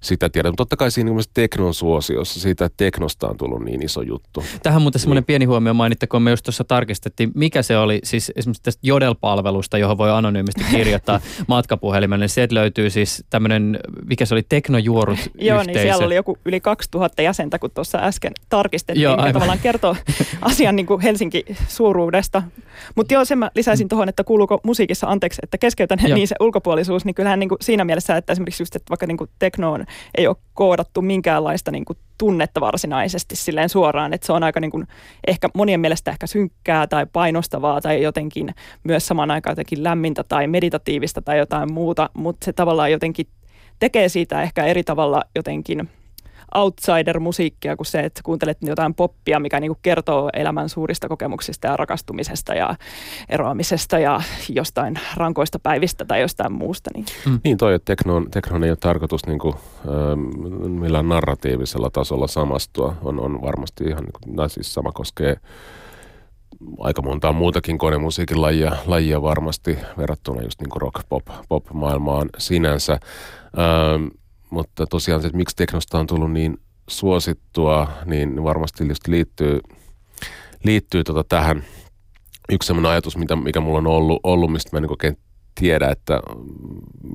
sitä tiedä. Mutta totta kai siinä myös teknon suosiossa, siitä, että teknosta on tullut niin iso juttu. Tähän muuten semmoinen niin. pieni huomio mainittakoon, me just tuossa tarkistettiin, mikä se oli, siis esimerkiksi tästä Jodel-palvelusta, johon voi anonyymisti [LAUGHS] kirjoittaa matkapuhelimelle, niin sieltä löytyy siis tämmöinen, mikä se oli, teknojuorut [LAUGHS] Joo, niin siellä oli joku yli 2000 jäsentä, kun tuossa äsken tarkistettiin, joo, mikä tavallaan kertoo [LAUGHS] asian niin kuin Helsinki-suuruudesta. Mutta joo, sen mä lisäisin tuohon, että kuuluuko musiikissa, anteeksi, että keskeytän niin se ulkopuolisuus, niin kyllähän niin kuin siinä mielessä, että esimerkiksi just, että vaikka niin kuin tekno on ei ole koodattu minkäänlaista niin kuin tunnetta varsinaisesti silleen suoraan, että se on aika niin kuin, ehkä monien mielestä ehkä synkkää tai painostavaa tai jotenkin myös samaan aikaan jotenkin lämmintä tai meditatiivista tai jotain muuta, mutta se tavallaan jotenkin tekee siitä ehkä eri tavalla jotenkin – outsider-musiikkia kuin se, että kuuntelet jotain poppia, mikä niin kuin kertoo elämän suurista kokemuksista ja rakastumisesta ja eroamisesta ja jostain rankoista päivistä tai jostain muusta. Niin, mm. niin toi, että teknon, teknon ei ole tarkoitus niin kuin, äh, millään narratiivisella tasolla samastua, on, on varmasti ihan, niin kuin, siis sama koskee aika montaa muutakin konemusiikin lajia, lajia varmasti verrattuna just niin kuin rock, pop, pop maailmaan sinänsä. Ähm, mutta tosiaan se, että miksi teknosta on tullut niin suosittua, niin varmasti liittyy, liittyy tota tähän. Yksi sellainen ajatus, mitä, mikä mulla on ollut, ollut mistä mä en oikein tiedä, että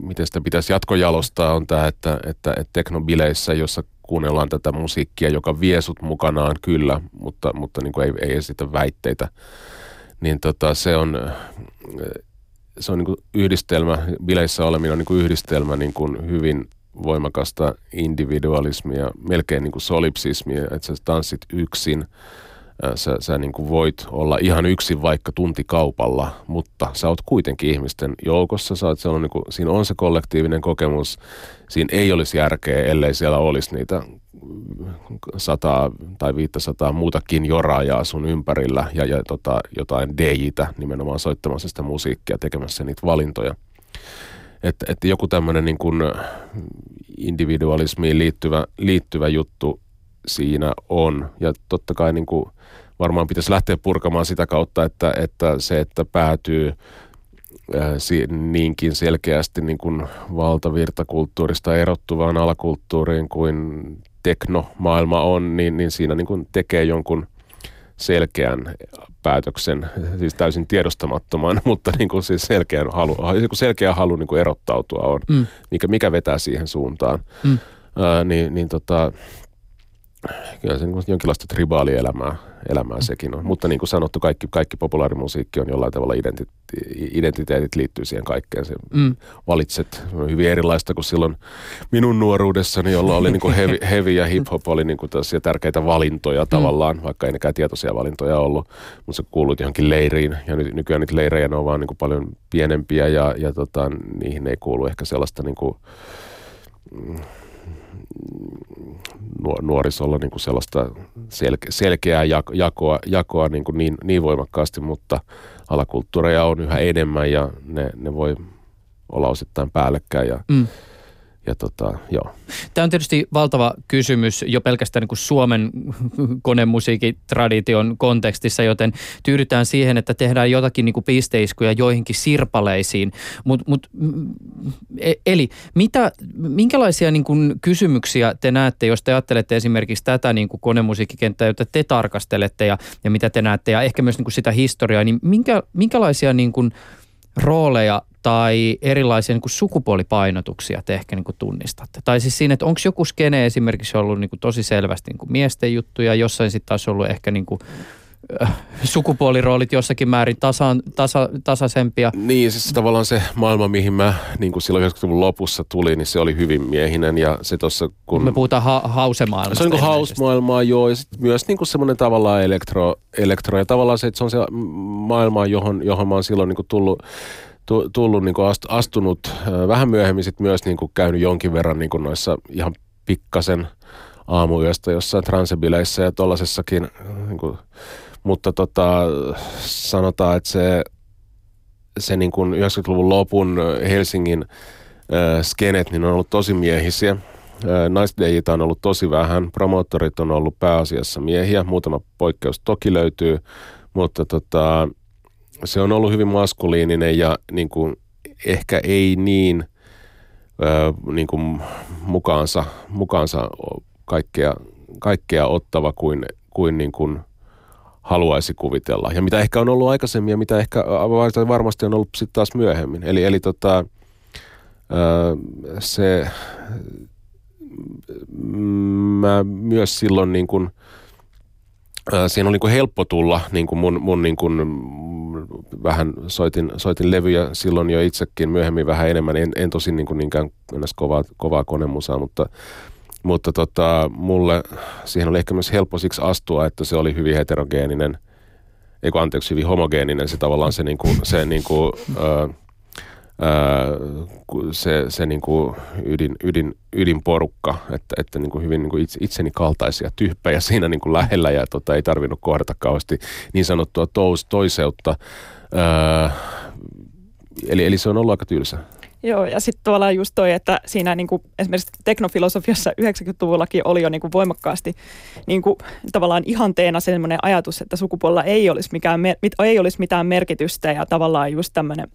miten sitä pitäisi jatkojalostaa, on tämä, että, että, että teknobileissä, jossa kuunnellaan tätä musiikkia, joka vie sut mukanaan kyllä, mutta, mutta niin kuin ei, ei esitä väitteitä, niin tota, se on, se on niin kuin yhdistelmä, bileissä oleminen on niin kuin yhdistelmä niin kuin hyvin voimakasta individualismia, melkein niin kuin solipsismia, että sä tanssit yksin. Sä, sä niin kuin voit olla ihan yksin vaikka tuntikaupalla, mutta sä oot kuitenkin ihmisten joukossa. Sä oot, niin kuin, siinä on se kollektiivinen kokemus. Siinä ei olisi järkeä, ellei siellä olisi niitä sataa tai viittäsataa muutakin joraajaa sun ympärillä ja, ja tota, jotain DJitä nimenomaan soittamassa sitä musiikkia, tekemässä niitä valintoja – että, että joku tämmöinen niin kuin individualismiin liittyvä, liittyvä juttu siinä on. Ja totta kai niin kuin varmaan pitäisi lähteä purkamaan sitä kautta, että, että se, että päätyy niinkin selkeästi niin kuin valtavirtakulttuurista erottuvaan alakulttuuriin kuin teknomaailma on, niin, niin siinä niin kuin tekee jonkun selkeän päätöksen, siis täysin tiedostamattoman, [LAUGHS] mutta niin kuin siis selkeän halu, selkeä halu niin kuin erottautua on, mm. mikä, mikä vetää siihen suuntaan. Mm. Ää, niin, niin tota, kyllä se niin jonkinlaista tribaalielämää elämää sekin on. Mutta niin kuin sanottu, kaikki, kaikki populaarimusiikki on jollain tavalla identite- identiteetit liittyy siihen kaikkeen. Se mm. valitset hyvin erilaista kuin silloin minun nuoruudessani, jolla oli niin kuin heavy, [LAUGHS] heavy ja hip-hop oli niin kuin tärkeitä valintoja mm. tavallaan, vaikka ei nekään tietoisia valintoja ollut. Mutta se kuuluit johonkin leiriin ja nyt, nykyään niitä leirejä ne on vaan niin kuin paljon pienempiä ja, ja tota, niihin ei kuulu ehkä sellaista niin kuin, nuorisolla niin kuin sellaista selke, selkeää jakoa, jakoa niin, kuin niin, niin voimakkaasti, mutta alakulttuureja on yhä enemmän ja ne, ne voi olla osittain päällekkäin ja mm ja tota, joo. Tämä on tietysti valtava kysymys jo pelkästään niin kuin Suomen konemusiikitradition kontekstissa, joten tyydytään siihen, että tehdään jotakin niin kuin pisteiskuja joihinkin sirpaleisiin. Mut, mut, e, eli mitä, minkälaisia niin kuin kysymyksiä te näette, jos te ajattelette esimerkiksi tätä niin kuin konemusiikkikenttää, jota te tarkastelette ja, ja mitä te näette ja ehkä myös niin kuin sitä historiaa, niin minkä, minkälaisia niin kuin rooleja tai erilaisia niin kuin sukupuolipainotuksia te ehkä niin kuin tunnistatte? Tai siis siinä, että onko joku skene esimerkiksi ollut niin kuin tosi selvästi niin kuin miesten juttuja, jossain sitten taas ollut ehkä niin kuin äh, sukupuoliroolit jossakin määrin tasa, tasa, tasaisempia. Niin, siis tavallaan se maailma, mihin mä niin kuin silloin 90-luvun lopussa tuli, niin se oli hyvin miehinen. Ja se tossa, kun... Me puhutaan ha- hausemaailmasta. Se on niin hausmaailmaa, joo. Ja sit myös niin kuin semmoinen tavallaan elektro, elektro. Ja tavallaan se, että se on se maailma, johon, johon mä oon silloin niin kuin tullut tullut niin kuin astunut vähän myöhemmin sit myös niin kuin käynyt jonkin verran niin kuin noissa ihan pikkasen aamuyöstä jossain transebileissä ja tollasessakin. Niin kuin, mutta tota, sanotaan, että se, se niin kuin 90-luvun lopun Helsingin äh, skenet niin on ollut tosi miehisiä. Naisdejit on ollut tosi vähän, promoottorit on ollut pääasiassa miehiä, muutama poikkeus toki löytyy, mutta tota, se on ollut hyvin maskuliininen ja niin kuin, ehkä ei niin, ö, niin kuin mukaansa, mukaansa kaikkea, kaikkea ottava kuin, kuin, niin kuin haluaisi kuvitella. Ja mitä ehkä on ollut aikaisemmin ja mitä ehkä varmasti on ollut sitten taas myöhemmin. Eli, eli tota, ö, se, mä myös silloin niin kuin, siinä oli niin helppo tulla niin kuin mun, mun niin kuin vähän soitin, soitin levyjä silloin jo itsekin, myöhemmin vähän enemmän. En, en tosin niin kuin niinkään kovaa, kovaa konemusaa, mutta, mutta tota, mulle siihen oli ehkä myös helppo siksi astua, että se oli hyvin heterogeeninen, eikö anteeksi, hyvin homogeeninen se tavallaan se, niin kuin, se niin kuin, ö, se, se niin kuin ydin, ydin, ydinporukka, että, että niin kuin hyvin niin kuin itse, itseni kaltaisia tyyppejä siinä niin kuin lähellä ja tota, ei tarvinnut kohdata kauheasti niin sanottua tous, toiseutta. Öö, eli, eli se on ollut aika tylsä. Joo, ja sitten tavallaan just toi, että siinä niin kuin esimerkiksi teknofilosofiassa 90-luvullakin oli jo niin kuin voimakkaasti niin kuin, tavallaan ihanteena sellainen ajatus, että sukupuolella ei olisi, mikään, ei olisi mitään merkitystä ja tavallaan just tämmöinen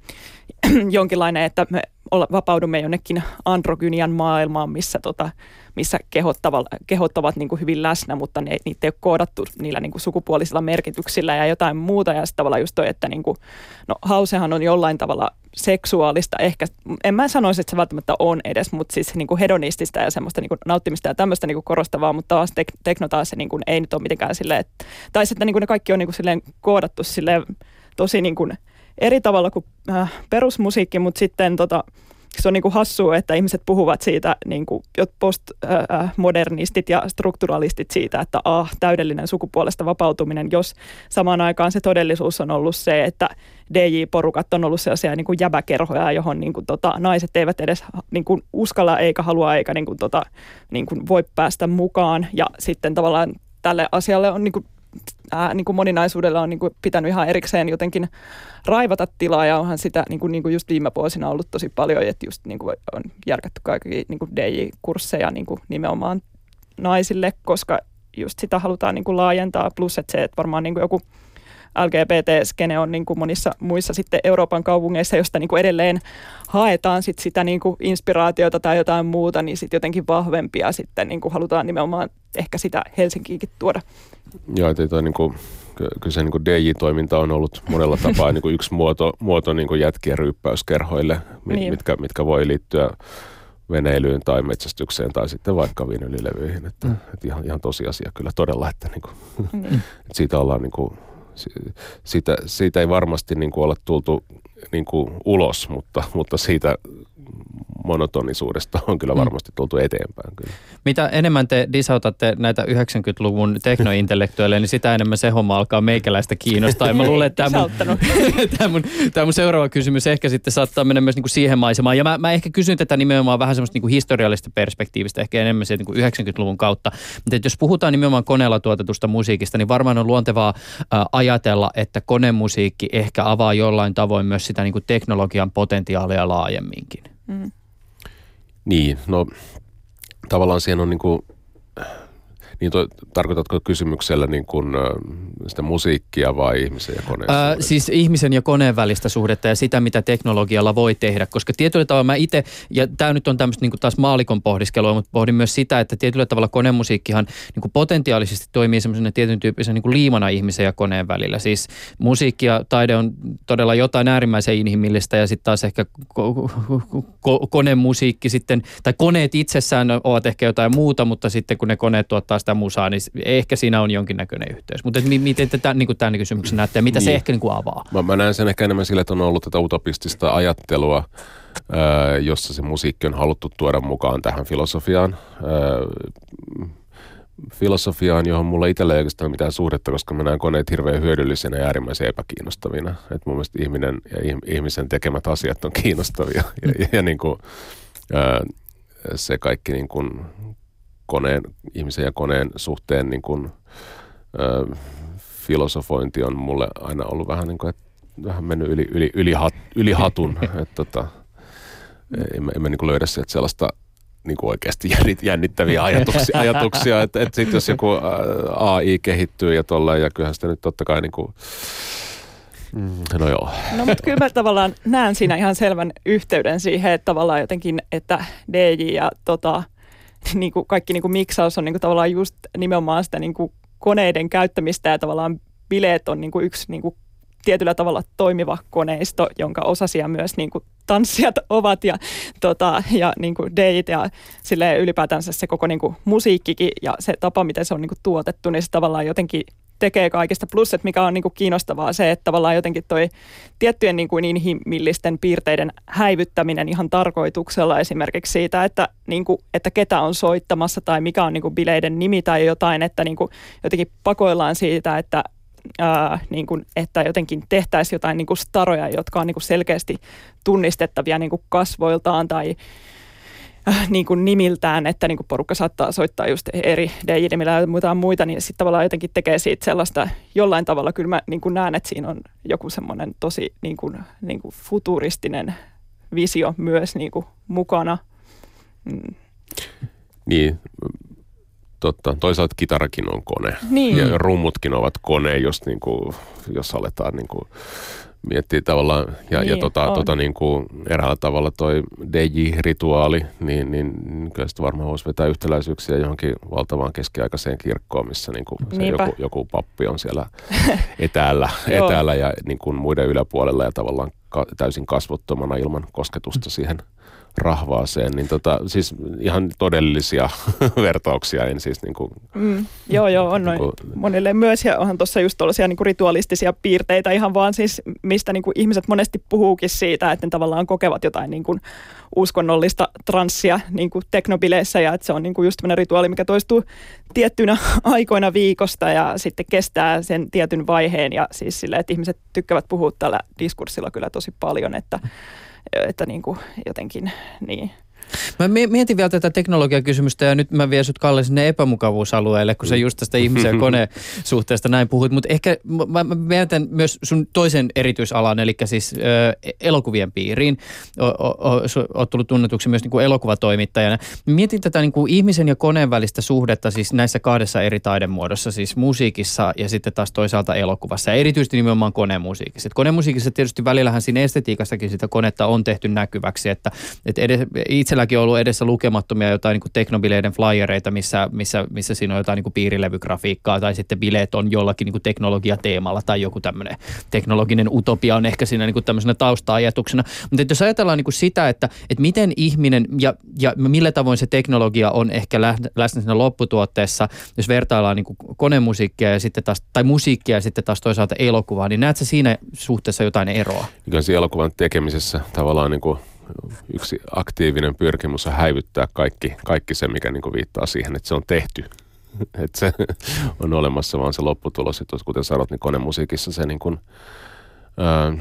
[CLEARS THROAT] jonkinlainen, että me vapaudumme jonnekin androgynian maailmaan, missä, tota, missä kehottavat, kehottavat niin kuin hyvin läsnä, mutta ne, niitä ei ole koodattu niillä niin kuin sukupuolisilla merkityksillä ja jotain muuta. Ja sitten tavallaan just toi, että niin kuin, no hausehan on jollain tavalla seksuaalista, ehkä, en mä sanoisi, että se välttämättä on edes, mutta siis niin kuin hedonistista ja semmoista niin kuin nauttimista ja tämmöistä niin kuin korostavaa, mutta taas tek, tekno taas se niin kuin, ei nyt ole mitenkään silleen, että, tai sitten niin kuin ne kaikki on niin kuin silleen koodattu silleen tosi niin kuin, eri tavalla kuin äh, perusmusiikki, mutta sitten tota, se on niin kuin hassua, että ihmiset puhuvat siitä, niin kuin postmodernistit ja strukturalistit siitä, että ah, täydellinen sukupuolesta vapautuminen, jos samaan aikaan se todellisuus on ollut se, että DJ-porukat on ollut sellaisia niin kuin jäbäkerhoja, johon niin kuin, tota, naiset eivät edes niin kuin, uskalla eikä halua eikä niin kuin, tota, niin kuin, voi päästä mukaan. Ja sitten tavallaan tälle asialle on niin kuin, ää, niin kuin moninaisuudella on niin kuin pitänyt ihan erikseen jotenkin raivata tilaa ja onhan sitä niin kuin, niin kuin just viime vuosina ollut tosi paljon, että just niin kuin on järkätty kaikki niin kuin DJ-kursseja niin kuin nimenomaan naisille, koska just sitä halutaan niin kuin laajentaa, plus että se, että varmaan niin kuin joku LGBT-skene on niin kuin monissa muissa sitten Euroopan kaupungeissa, josta niin kuin edelleen haetaan sit sitä niin kuin inspiraatiota tai jotain muuta, niin sitten jotenkin vahvempia sitten niin kuin halutaan nimenomaan ehkä sitä Helsinkiinkin tuoda. Joo, että toi niin kuin, kyllä se niin kuin DJ-toiminta on ollut monella tapaa [LAUGHS] niin kuin yksi muoto, muoto niin kuin jätkien ryyppäyskerhoille, mit, niin. mitkä, mitkä voi liittyä veneilyyn tai metsästykseen tai sitten vaikka vinylilevyihin. Että, mm. että ihan, ihan tosiasia kyllä todella, että, niin kuin, mm. että siitä ollaan niin kuin, siitä, siitä ei varmasti niin kuin ole tultu niin kuin ulos, mutta, mutta siitä monotonisuudesta on kyllä Mm. varmasti tultu eteenpäin. Kyllä. Mitä enemmän te disautatte näitä 90-luvun teknointellektuaaleja, niin sitä enemmän se homma alkaa meikäläistä kiinnostaa. Ja mä luulen, että tämä mun, [LAUGHS] tämä mun, tämä mun seuraava kysymys ehkä sitten saattaa mennä myös niin kuin siihen maisemaan. Ja mä, mä ehkä kysyn tätä nimenomaan vähän semmoista niin kuin historiallisesta perspektiivistä, ehkä enemmän sieltä niin kuin 90-luvun kautta. Mutta että jos puhutaan nimenomaan koneella tuotetusta musiikista, niin varmaan on luontevaa ää, ajatella, että konemusiikki ehkä avaa jollain tavoin myös sitä niin kuin teknologian potentiaalia laajemminkin. Mm. Niin, no tavallaan siihen on niin kuin, niin to, tarkoitatko kysymyksellä niin kuin, sitä musiikkia vai ihmisen ja koneen Ää, suhdetta? siis ihmisen ja koneen välistä suhdetta ja sitä, mitä teknologialla voi tehdä. Koska tietyllä tavalla mä itse, ja tämä nyt on tämmöistä niin taas maalikon pohdiskelua, mutta pohdin myös sitä, että tietyllä tavalla konemusiikkihan niin kuin potentiaalisesti toimii semmoisena tietyn tyyppisen niin kuin liimana ihmisen ja koneen välillä. Siis musiikki ja taide on todella jotain äärimmäisen inhimillistä ja sitten taas ehkä ko- ko- ko- konemusiikki sitten, tai koneet itsessään ovat ehkä jotain muuta, mutta sitten kun ne koneet tuottaa sitä musaa, niin ehkä siinä on jonkinnäköinen yhteys. Mutta mi- miten te tämän, niin kuin tämän kysymyksen näette ja mitä se Niin. ehkä niin kuin avaa? Mä, mä näen sen ehkä enemmän sille, että on ollut tätä utopistista ajattelua, jossa se musiikki on haluttu tuoda mukaan tähän filosofiaan. Filosofiaan, johon mulla itsellä ei oikeastaan mitään suhdetta, koska mä näen koneet hirveän hyödyllisenä ja äärimmäisen epäkiinnostavina. Et mun mielestä ihminen ja ihm- ihmisen tekemät asiat on kiinnostavia. [LAUGHS] Ja, ja, ja niin kuin, ää, se kaikki niin kuin koneen, ihmisen ja koneen suhteen niin kuin, ää, filosofointi on mulle aina ollut vähän niin kuin, että vähän mennyt yli, yli, yli, hat, yli hatun. [LAUGHS] että tota, en mä, en mä niin kuin löydä sieltä sellaista niin kuin oikeasti jännit- jännittäviä ajatuksia, [LAUGHS] ajatuksia että, että sitten jos joku AI kehittyy ja tolleen, ja kyllähän sitä nyt totta kai niin kuin, mm, no joo. No mutta kyllä mä tavallaan näen siinä ihan selvän yhteyden siihen, että tavallaan jotenkin, että DJ ja tota, niin kuin kaikki niin kuin miksaus on niin kuin tavallaan just nimenomaan sitä niin kuin koneiden käyttämistä ja tavallaan bileet on niin kuin yksi niin kuin tietyllä tavalla toimiva koneisto, jonka osasia myös niin kuin tanssijat [LAUGHS] ovat ja, tota, ja niin kuin deit ja ylipäätänsä se koko niin kuin musiikkikin ja se tapa, miten se on niin kuin tuotettu, niin se tavallaan jotenkin tekee kaikista. Plus, että mikä on niin kuin kiinnostavaa se, että tavallaan jotenkin toi tiettyjen niin kuin inhimillisten piirteiden häivyttäminen ihan tarkoituksella esimerkiksi siitä, että, niin kuin, että ketä on soittamassa tai mikä on niin kuin bileiden nimi tai jotain, että niin kuin jotenkin pakoillaan siitä, että ää, niin kuin, että jotenkin tehtäisiin jotain niin kuin staroja, jotka on niin kuin selkeästi tunnistettavia niin kuin kasvoiltaan tai äh, niin kuin nimiltään, että niin kuin porukka saattaa soittaa just eri DJ-nimillä ja muuta muita, niin sitten tavallaan jotenkin tekee siitä sellaista jollain tavalla. Kyllä mä niin kuin näen, että siinä on joku semmoinen tosi niin kuin, niin kuin futuristinen visio myös niin kuin mukana. Mm. Niin, totta. Toisaalta kitarakin on kone. Niin. Ja rummutkin ovat kone, jos, niin kuin, jos aletaan niin kuin, miettiä tavallaan. Ja, ja Niin, tota, on. tota, niin kuin, eräällä tavalla toi DJ-rituaali, niin, niin, niin kyllä sitä varmaan voisi vetää yhtäläisyyksiä johonkin valtavaan keskiaikaiseen kirkkoon, missä niin kuin se Niinpä. joku, joku pappi on siellä [LAUGHS] etäällä, etäällä ja niin kuin muiden yläpuolella ja tavallaan ka- täysin kasvottomana ilman kosketusta siihen rahvaaseen, niin tota, siis ihan todellisia [LAUGHS] vertauksia, en siis niin kuin, Mm, joo, joo, on noin Niinku- monille myös. Ja onhan tuossa just tuollaisia niinku ritualistisia piirteitä ihan vaan siis, mistä niinku ihmiset monesti puhuukin siitä, että ne tavallaan kokevat jotain niinku uskonnollista transsia niinku teknobileissä. Ja että se on niinku just tämmöinen rituaali, mikä toistuu tiettynä [LAUGHS] aikoina viikosta ja sitten kestää sen tietyn vaiheen. Ja siis sille, että ihmiset tykkäävät puhua tällä diskurssilla kyllä tosi paljon, että, että niinku jotenkin niin. Mä mi- mietin vielä tätä teknologiakysymystä ja nyt mä vien sut Kalle sinne epämukavuusalueelle, kun sä just tästä ihmisen ja [LAUGHS] koneen suhteesta näin puhuit. Mutta ehkä mä, mä mietän myös sun toisen erityisalan, eli siis ö, elokuvien piiriin. O, o, o, su- oot tullut tunnetuksi myös niin kuin elokuvatoimittajana. Mietin tätä niin kuin ihmisen ja koneen välistä suhdetta siis näissä kahdessa eri taidemuodossa, siis musiikissa ja sitten taas toisaalta elokuvassa. Ja erityisesti nimenomaan konemusiikissa. Et konemusiikissa tietysti välillähän siinä estetiikassakin sitä konetta on tehty näkyväksi, että, että edes, itselläkin ollut edessä lukemattomia jotain niin kuin teknobileiden flyereita, missä, missä, missä siinä on jotain niin kuin piirilevygrafiikkaa tai sitten bileet on jollakin niin kuin teknologiateemalla tai joku tämmöinen teknologinen utopia on ehkä siinä niin kuin tämmöisenä tausta-ajatuksena. Mutta jos ajatellaan niin kuin sitä, että, että miten ihminen ja, ja millä tavoin se teknologia on ehkä lä- läsnä siinä lopputuotteessa, jos vertaillaan niin kuin konemusiikkia ja sitten taas, tai musiikkia ja sitten taas toisaalta elokuvaa, niin näetkö siinä suhteessa jotain eroa? kyllä siinä elokuvan tekemisessä tavallaan niin kuin yksi aktiivinen pyrkimys on häivyttää kaikki, kaikki se, mikä niin viittaa siihen, että se on tehty. [LAUGHS] että se on olemassa vaan se lopputulos. Että kuten sanot, niin konemusiikissa se niin kuin, ää,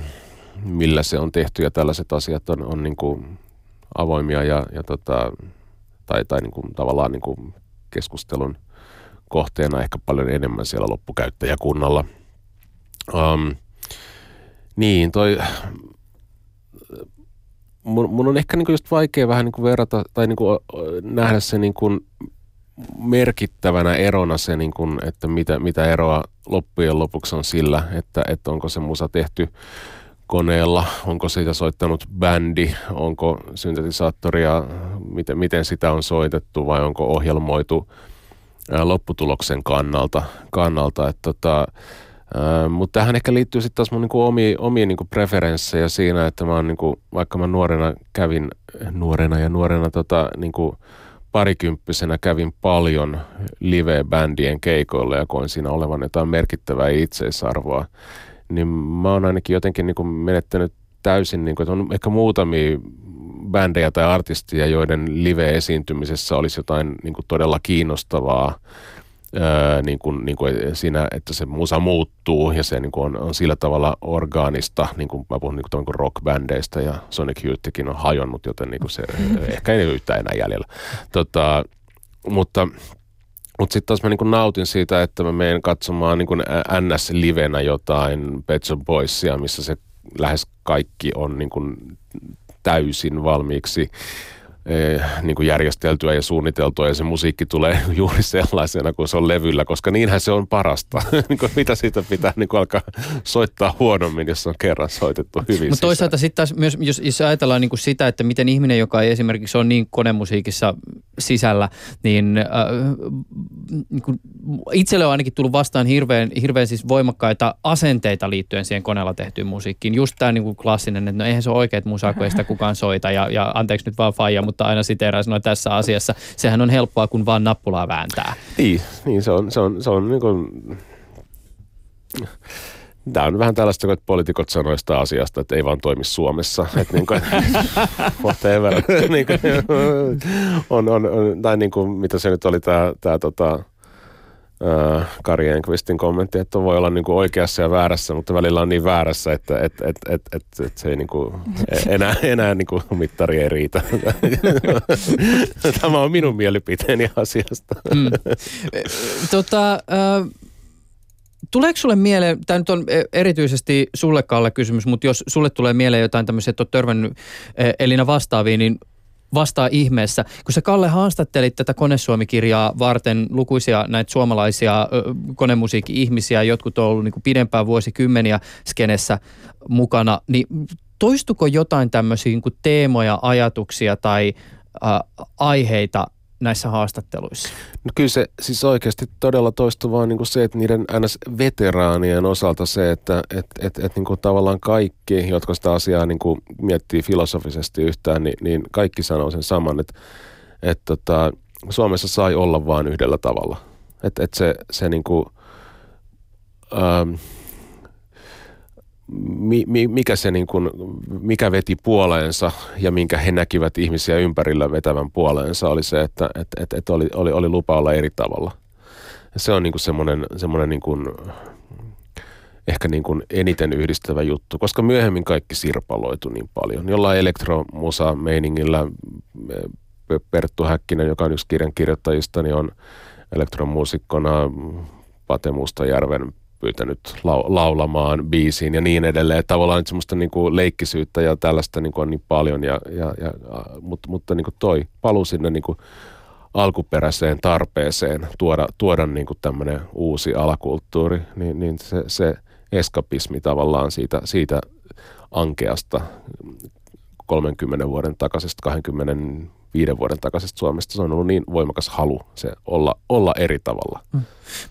millä se on tehty ja tällaiset asiat on, on niin kuin avoimia ja, ja tota, tai, tai niin kuin, tavallaan niin kuin keskustelun kohteena ehkä paljon enemmän siellä loppukäyttäjäkunnalla. Um, niin, toi, mun, mun on ehkä niin kuin just vaikea vähän niin kuin verrata tai niin kuin nähdä se niin kuin merkittävänä erona se, niin kuin, että mitä, mitä eroa loppujen lopuksi on sillä, että, että onko se musa tehty koneella, onko siitä soittanut bändi, onko syntetisaattoria, miten, miten sitä on soitettu vai onko ohjelmoitu lopputuloksen kannalta. kannalta että tota, mutta tähän ehkä liittyy sitten taas mun niinku omi, omiin niinku preferenssejä siinä, että mä oon niinku, vaikka mä nuorena kävin, nuorena ja nuorena tota, niinku, parikymppisenä kävin paljon live-bändien keikoilla ja koin siinä olevan jotain merkittävää itseisarvoa, niin mä oon ainakin jotenkin niinku menettänyt täysin, niinku, että on ehkä muutamia bändejä tai artistia, joiden live-esiintymisessä olisi jotain niinku todella kiinnostavaa Öö, niin kuin, niin kuin siinä, että se musa muuttuu ja se niin kuin on, on sillä tavalla orgaanista, niin kuin mä puhun niin kuin, kuin rockbändeistä ja Sonic Youthkin on hajonnut, joten niin kuin se [LAUGHS] ehkä ei yhtään enää jäljellä. Tota, mutta mutta sitten taas mä niin nautin siitä, että mä menen katsomaan niin NS-livenä jotain Pet Shop Boysia, missä se lähes kaikki on niin kuin täysin valmiiksi niin kuin järjesteltyä ja suunniteltua ja se musiikki tulee [LAUGHS] juuri sellaisena kuin se on levyllä, koska niinhän se on parasta. [LAUGHS] Niin mitä siitä pitää niin kuin alkaa soittaa huonommin, jos on kerran soitettu hyvin Mutta toisaalta sitten taas myös, jos, jos ajatellaan niin kuin sitä, että miten ihminen, joka ei esimerkiksi ole niin konemusiikissa sisällä, niin, äh, niin kuin itselle on ainakin tullut vastaan hirveän, hirveän siis voimakkaita asenteita liittyen siihen koneella tehtyyn musiikkiin. Just tämä niin kuin klassinen, että no eihän se ole oikeat musaa, kun ei sitä kukaan soita ja, ja anteeksi nyt vaan faija, mutta mutta aina siteeraan sanoi tässä asiassa. Sehän on helppoa, kun vaan nappulaa vääntää. Niin, niin se on, se on, se on niin kuin... Tämä on vähän tällaista, että poliitikot sanoivat sitä asiasta, että ei vaan toimi Suomessa. Että niin kuin, [LAUGHS] whatever. [LAUGHS] niin kuin, [LAUGHS] on, on, on, tai niin kuin, mitä se nyt oli tämä, tämä tota, Kari Enqvistin kommentti, että voi olla niin kuin oikeassa ja väärässä, mutta välillä on niin väärässä, että et, et, et, et, et se ei niin kuin, enää, enää niin kuin mittari ei riitä. Tämä on minun mielipiteeni asiasta. mm. tota, Tuleeko sulle mieleen, tämä nyt on e, erityisesti sulle Kalle kysymys, mutta jos sulle tulee mieleen jotain tämmöisiä, että olet törmännyt e, Elina vastaaviin, niin vastaa ihmeessä. Kun sä Kalle haastattelit tätä konesuomikirjaa varten lukuisia näitä suomalaisia konemusiikki-ihmisiä, jotkut on ollut niin kuin pidempään vuosikymmeniä skenessä mukana, niin toistuko jotain tämmöisiä niin teemoja, ajatuksia tai ä, aiheita näissä haastatteluissa? No kyllä se siis oikeasti todella toistuu vaan niin kuin se, että niiden NS-veteraanien osalta se, että et, et, et niin kuin tavallaan kaikki, jotka sitä asiaa niin kuin miettii filosofisesti yhtään, niin, niin kaikki sanoo sen saman, että et tota, Suomessa sai olla vain yhdellä tavalla. Että et se, se niin kuin, ähm, mi, mi, mikä, se niin kuin, mikä veti puoleensa ja minkä he näkivät ihmisiä ympärillä vetävän puoleensa oli se, että et, et, et oli, oli, oli lupa olla eri tavalla. Se on niin kuin semmoinen, semmoinen niin kuin, ehkä niin kuin eniten yhdistävä juttu, koska myöhemmin kaikki sirpaloitu niin paljon. Jollain elektromusa meiningillä Perttu Häkkinen, joka on yksi kirjan kirjoittajista, niin on elektromuusikkona Pate Mustajärven pyytänyt lau- laulamaan biisiin ja niin edelleen. Tavallaan nyt semmoista niin kuin leikkisyyttä ja tällaista niin kuin on niin paljon, ja, ja, ja, mutta, mutta niin kuin toi palu sinne niin kuin alkuperäiseen tarpeeseen tuoda, tuoda niin kuin tämmöinen uusi alakulttuuri, niin, niin se, se eskapismi tavallaan siitä, siitä ankeasta 30 vuoden takaisesta 20 viiden vuoden takaisesta Suomesta. Se on ollut niin voimakas halu se olla, olla eri tavalla. Mm.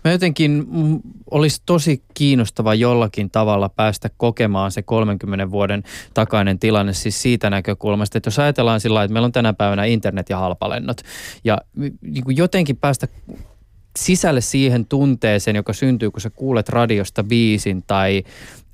Mä jotenkin mm, olisi tosi kiinnostava jollakin tavalla päästä kokemaan se 30 vuoden takainen tilanne siis siitä näkökulmasta, että jos ajatellaan sillä että meillä on tänä päivänä internet ja halpalennot ja niin jotenkin päästä sisälle siihen tunteeseen, joka syntyy, kun sä kuulet radiosta biisin tai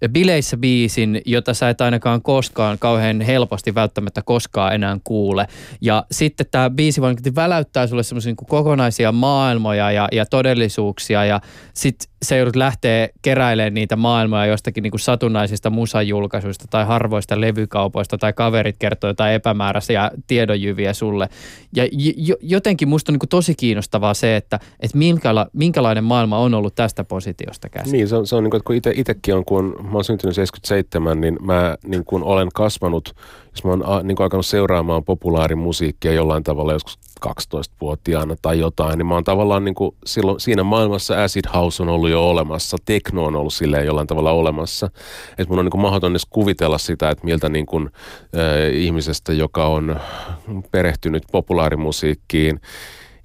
bileissä biisin, jota sä et ainakaan koskaan kauhean helposti välttämättä koskaan enää kuule. Ja sitten tämä biisi vaan väläyttää sulle semmoisia niin kokonaisia maailmoja ja, ja todellisuuksia ja sitten se joudut lähteä keräilemään niitä maailmoja jostakin niin kuin satunnaisista musajulkaisuista tai harvoista levykaupoista tai kaverit kertoo jotain epämääräisiä tiedonjyviä sulle. Ja jotenkin musta on niin kuin tosi kiinnostavaa se, että, että minkäla- minkälainen maailma on ollut tästä positiosta käsin. Niin, se on, se on niin kuin, että kun itsekin on, kun mä oon syntynyt 77, niin mä niin kuin olen kasvanut, jos mä oon niin kuin alkanut seuraamaan populaarimusiikkia jollain tavalla joskus 12-vuotiaana tai jotain, niin mä oon tavallaan niin kuin silloin, siinä maailmassa acid house on ollut jo olemassa, tekno on ollut silleen jollain tavalla olemassa. Että mun on niin kuin mahdoton edes kuvitella sitä, että miltä niin kuin, äh, ihmisestä, joka on perehtynyt populaarimusiikkiin,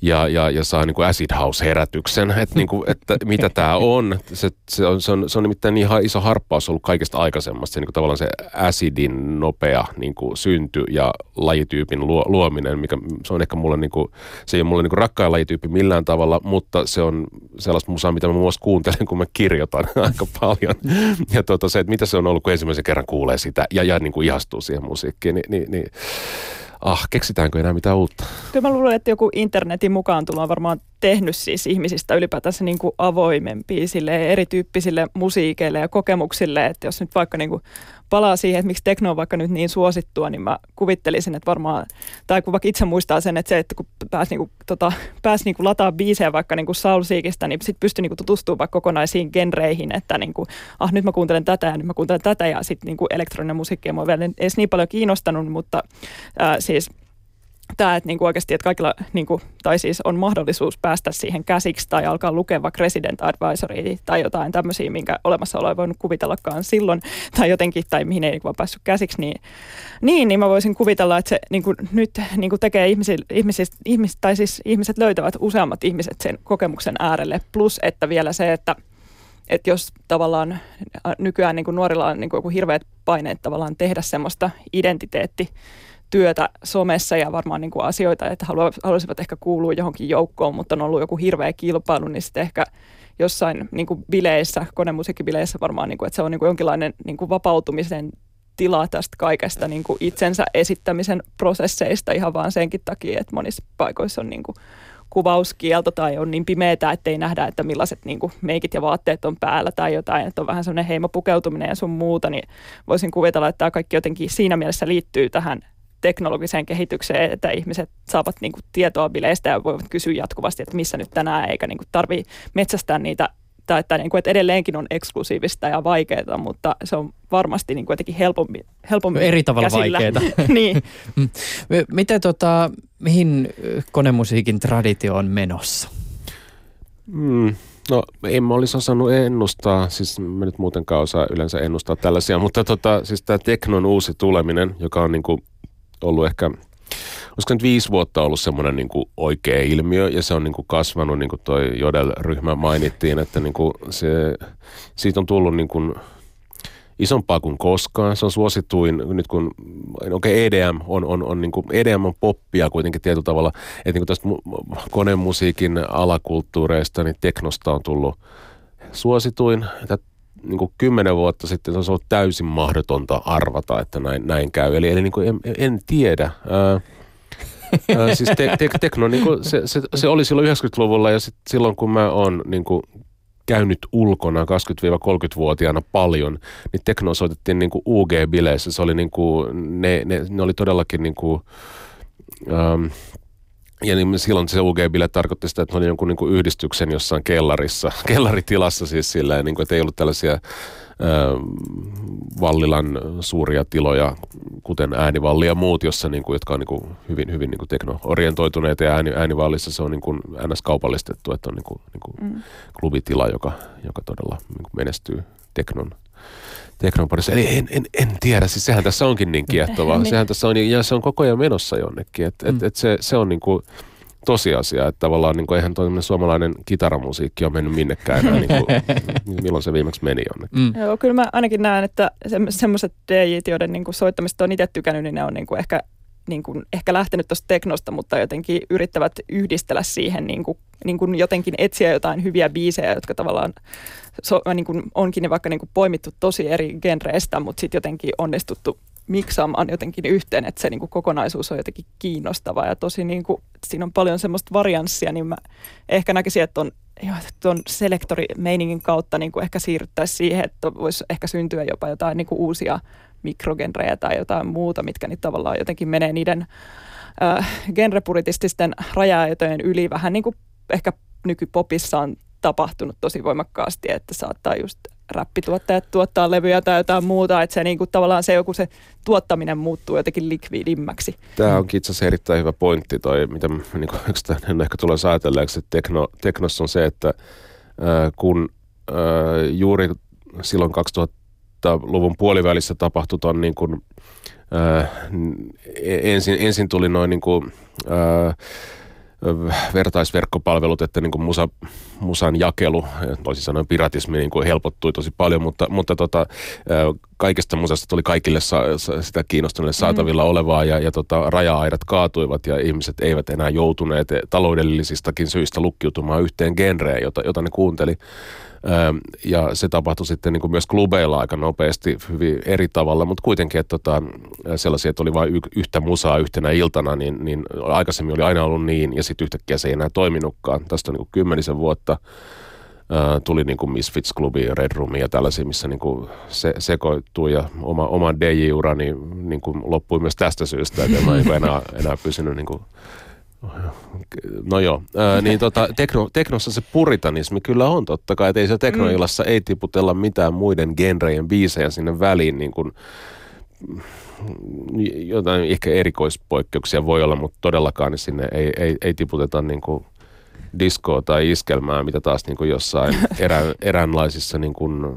ja, ja, ja saa niin kuin acid house-herätyksen, että, [LAUGHS] niin kuin, että mitä tämä on. Se, se, on, se, on, se on nimittäin niin iso harppaus ollut kaikesta aikaisemmasta. Se, niin kuin tavallaan se acidin nopea niin kuin synty ja lajityypin luo, luominen, mikä se on ehkä mulle, niin kuin, se ei ole mulle niin kuin rakkain lajityyppi millään tavalla, mutta se on sellaista musaa, mitä mä muun muassa kuuntelen, kun mä kirjoitan [LAUGHS] aika paljon. Ja tuota, se, että mitä se on ollut, kun ensimmäisen kerran kuulee sitä ja, ja niin kuin ihastuu siihen musiikkiin, niin, niin, niin ah, keksitäänkö enää mitään uutta? Kyllä mä luulen, että joku internetin mukaan tulo on varmaan tehnyt siis ihmisistä ylipäätänsä niin kuin avoimempia sille erityyppisille musiikeille ja kokemuksille, että jos nyt vaikka niin kuin palaa siihen, että miksi tekno on vaikka nyt niin suosittua, niin mä kuvittelisin, että varmaan, tai kun vaikka itse muistaa sen, että se, että kun pääsi, niin kuin, tota, pääsi niin kuin lataa biisejä vaikka niin kuin Soul Seekistä, niin sitten pystyi niin kuin tutustumaan vaikka kokonaisiin genreihin, että niin kuin, ah nyt mä kuuntelen tätä ja nyt mä kuuntelen tätä ja sitten niin kuin elektroninen musiikki ei mua vielä edes niin paljon kiinnostanut, mutta ää, siis – tämä, että niinku oikeasti, että kaikilla, niinku, tai siis on mahdollisuus päästä siihen käsiksi tai alkaa lukea vaikka Resident Advisory tai jotain tämmöisiä, minkä olemassaolo ei voinut kuvitellakaan silloin, tai jotenkin, tai mihin ei niinku vaan päässyt käsiksi, niin, niin, niin mä voisin kuvitella, että se niinku, nyt niinku tekee ihmiset, ihmiset, ihmiset, tai siis ihmiset löytävät useammat ihmiset sen kokemuksen äärelle, plus että vielä se, että että jos tavallaan nykyään niin kuin nuorilla on niin kuin joku hirveät paineet tavallaan tehdä semmoista identiteetti työtä somessa ja varmaan niin kuin asioita, että haluaisivat ehkä kuulua johonkin joukkoon, mutta on ollut joku hirveä kilpailu, niin sitten ehkä jossain niin kuin bileissä, konemusiikkibileissä varmaan, niin kuin, että se on niin kuin jonkinlainen niin kuin vapautumisen tila tästä kaikesta niin kuin itsensä esittämisen prosesseista ihan vaan senkin takia, että monissa paikoissa on niin kuin kuvauskielto tai on niin pimeätä, että ei nähdä, että millaiset niin kuin meikit ja vaatteet on päällä tai jotain, että on vähän semmoinen heimopukeutuminen ja sun muuta, niin voisin kuvitella, että tämä kaikki jotenkin siinä mielessä liittyy tähän teknologiseen kehitykseen, että ihmiset saavat niin kuin, tietoa bileistä ja voivat kysyä jatkuvasti, että missä nyt tänään, eikä niin tarvitse metsästää niitä tai että, niin kuin, että edelleenkin on eksklusiivista ja vaikeaa, mutta se on varmasti niin kuin jotenkin helpompi, helpompi Eri tavalla vaikeaa. [LAUGHS] niin. Mm. Miten tota, mihin konemusiikin traditio on menossa? Mm, no en mä olisi osannut ennustaa, siis mä nyt muutenkaan osaa yleensä ennustaa tällaisia, mutta tota, siis tämä teknon uusi tuleminen, joka on niin kuin ollut ehkä, olisiko nyt viisi vuotta ollut semmoinen niin kuin oikea ilmiö ja se on niin kuin kasvanut, niin kuin toi Jodel-ryhmä mainittiin, että niin kuin se, siitä on tullut niin kuin isompaa kuin koskaan. Se on suosituin nyt kun, okei okay, EDM on, on, on, niin kuin, EDM on poppia kuitenkin tietyllä tavalla, että niin kuin tästä konemusiikin alakulttuureista, niin teknosta on tullut suosituin. Että niin kuin kymmenen vuotta sitten se olisi ollut täysin mahdotonta arvata, että näin, näin käy. Eli, eli niin kuin en, en tiedä. Ää, ää, siis te, te, tekno, niin kuin se, se, se, oli silloin 90-luvulla ja sit silloin kun mä oon niin kuin käynyt ulkona 20-30-vuotiaana paljon, niin tekno soitettiin niin kuin UG-bileissä. Se oli niin kuin, ne, ne, ne oli todellakin niin kuin, ähm, ja niin silloin se UG-bile tarkoitti sitä, että ne oli jonkun niin kuin yhdistyksen jossain kellarissa, [LAUGHS] kellaritilassa siis silleen, niin kuin, että ei ollut tällaisia ö, Vallilan suuria tiloja, kuten äänivalli ja muut, jossa, niin kuin, jotka on niin kuin, hyvin, hyvin niin kuin tekno-orientoituneita ja ääni, äänivallissa se on niin kuin NS-kaupallistettu, että on niin kuin, niin kuin mm. klubitila, joka, joka todella niin kuin menestyy teknon teknon parissa. Eli en, en, en tiedä, siis sehän tässä onkin niin kiehtovaa. [LAUGHS] niin. Sehän tässä on, ja se on koko ajan menossa jonnekin. Et, mm. et, et se, se on niin kuin tosiasia, että tavallaan niin kuin, eihän tuo suomalainen kitaramusiikki ole mennyt minnekään enää, [LAUGHS] niin kuin, milloin se viimeksi meni jonnekin. Mm. Joo, kyllä mä ainakin näen, että se, semmoiset DJt, joiden niin kuin soittamista on itse tykännyt, niin ne on niin kuin ehkä niin kuin ehkä lähtenyt tuosta teknosta, mutta jotenkin yrittävät yhdistellä siihen niin kuin, niin kuin jotenkin etsiä jotain hyviä biisejä, jotka tavallaan so, niin kuin onkin ne vaikka niin kuin poimittu tosi eri genreistä, mutta sitten jotenkin onnistuttu miksaamaan jotenkin yhteen, että se niin kuin kokonaisuus on jotenkin kiinnostava ja tosi niin kuin, siinä on paljon semmoista varianssia, niin mä ehkä näkisin, että on tuon selektorimeiningin kautta niin kuin ehkä siirryttäisiin siihen, että voisi ehkä syntyä jopa jotain niin kuin uusia mikrogenrejä tai jotain muuta, mitkä niin tavallaan jotenkin menee niiden äh, genrepuritististen raja yli. Vähän niin kuin ehkä nykypopissa on tapahtunut tosi voimakkaasti, että saattaa just räppituottajat tuottaa levyjä tai jotain muuta, että se niin kuin, tavallaan se joku se tuottaminen muuttuu jotenkin likviidimmäksi. Tämä onkin itse asiassa erittäin hyvä pointti toi, mitä niin kuin, en ehkä tulee ajatelleeksi, että tekno, teknossa on se, että äh, kun äh, juuri silloin 2000-luvun puolivälissä tapahtui ton niin kuin, äh, ensin, ensin tuli noin niin kuin, äh, vertaisverkkopalvelut, että niin kuin musa, musan jakelu, toisin sanoen piratismi niin kuin helpottui tosi paljon, mutta, mutta tota, kaikesta musasta tuli kaikille sa, sitä kiinnostuneille mm-hmm. saatavilla mm. olevaa ja, ja tota, raja-aidat kaatuivat ja ihmiset eivät enää joutuneet taloudellisistakin syistä lukkiutumaan yhteen genreen, jota, jota ne kuunteli. Ja se tapahtui sitten niin kuin myös klubeilla aika nopeasti hyvin eri tavalla, mutta kuitenkin, että tota, sellaisia, että oli vain yhtä musaa yhtenä iltana, niin, niin aikaisemmin oli aina ollut niin, ja sitten yhtäkkiä se ei enää toiminutkaan. Tästä on niin kuin kymmenisen vuotta tuli niin kuin Misfits Clubi ja Red Room ja tällaisia, missä niin kuin se, sekoittuu ja oma, oma DJ-urani niin, kuin loppui myös tästä syystä, että en ole niin enää, enää pysynyt niin kuin No joo, ää, niin tota, tekno, teknossa se puritanismi kyllä on totta kai, että ei se teknoilassa mm. ei tiputella mitään muiden genrejen biisejä sinne väliin, niin kuin, jotain ehkä erikoispoikkeuksia voi olla, mutta todellakaan niin sinne ei, ei, ei tiputeta niin kuin diskoa tai iskelmää, mitä taas niin kuin jossain erä, [LAUGHS] eräänlaisissa niin kuin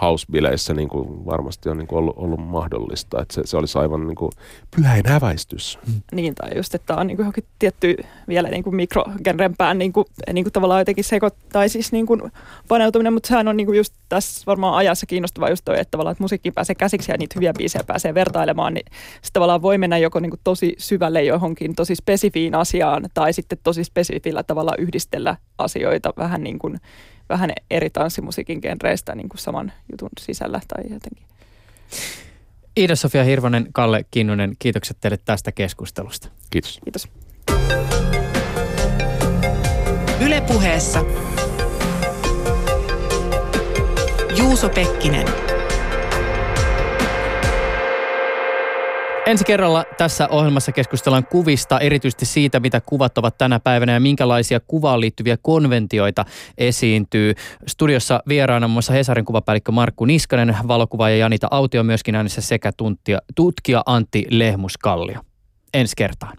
house-bileissä niin kuin varmasti on niin kuin ollut, ollut mahdollista. Että se, se olisi aivan niin kuin pyhäin häväistys. Niin, tai just, että on niin kuin johonkin tietty vielä niin kuin mikrogenrempään niin kuin, niin kuin tavallaan jotenkin seko, tai siis niin kuin paneutuminen, mutta sehän on niin kuin just tässä varmaan ajassa kiinnostavaa just toi, että tavallaan että musiikki pääsee käsiksi ja niitä hyviä biisejä pääsee vertailemaan, niin se tavallaan voi mennä joko niin kuin tosi syvälle johonkin tosi spesifiin asiaan tai sitten tosi spesifillä tavalla yhdistellä asioita vähän niin kuin vähän eri tanssimusiikin genreistä niin kuin saman jutun sisällä tai jotenkin. Iida-Sofia Hirvonen, Kalle Kinnunen, kiitokset teille tästä keskustelusta. Kiitos. Kiitos. Ylepuheessa Juuso Pekkinen. Ensi kerralla tässä ohjelmassa keskustellaan kuvista, erityisesti siitä, mitä kuvat ovat tänä päivänä ja minkälaisia kuvaan liittyviä konventioita esiintyy. Studiossa vieraana muun muassa Hesarin kuvapäällikkö Markku Niskanen, valokuvaaja Janita Autio myöskin äänessä sekä tutkija Antti Lehmuskallio. Ensi kertaan.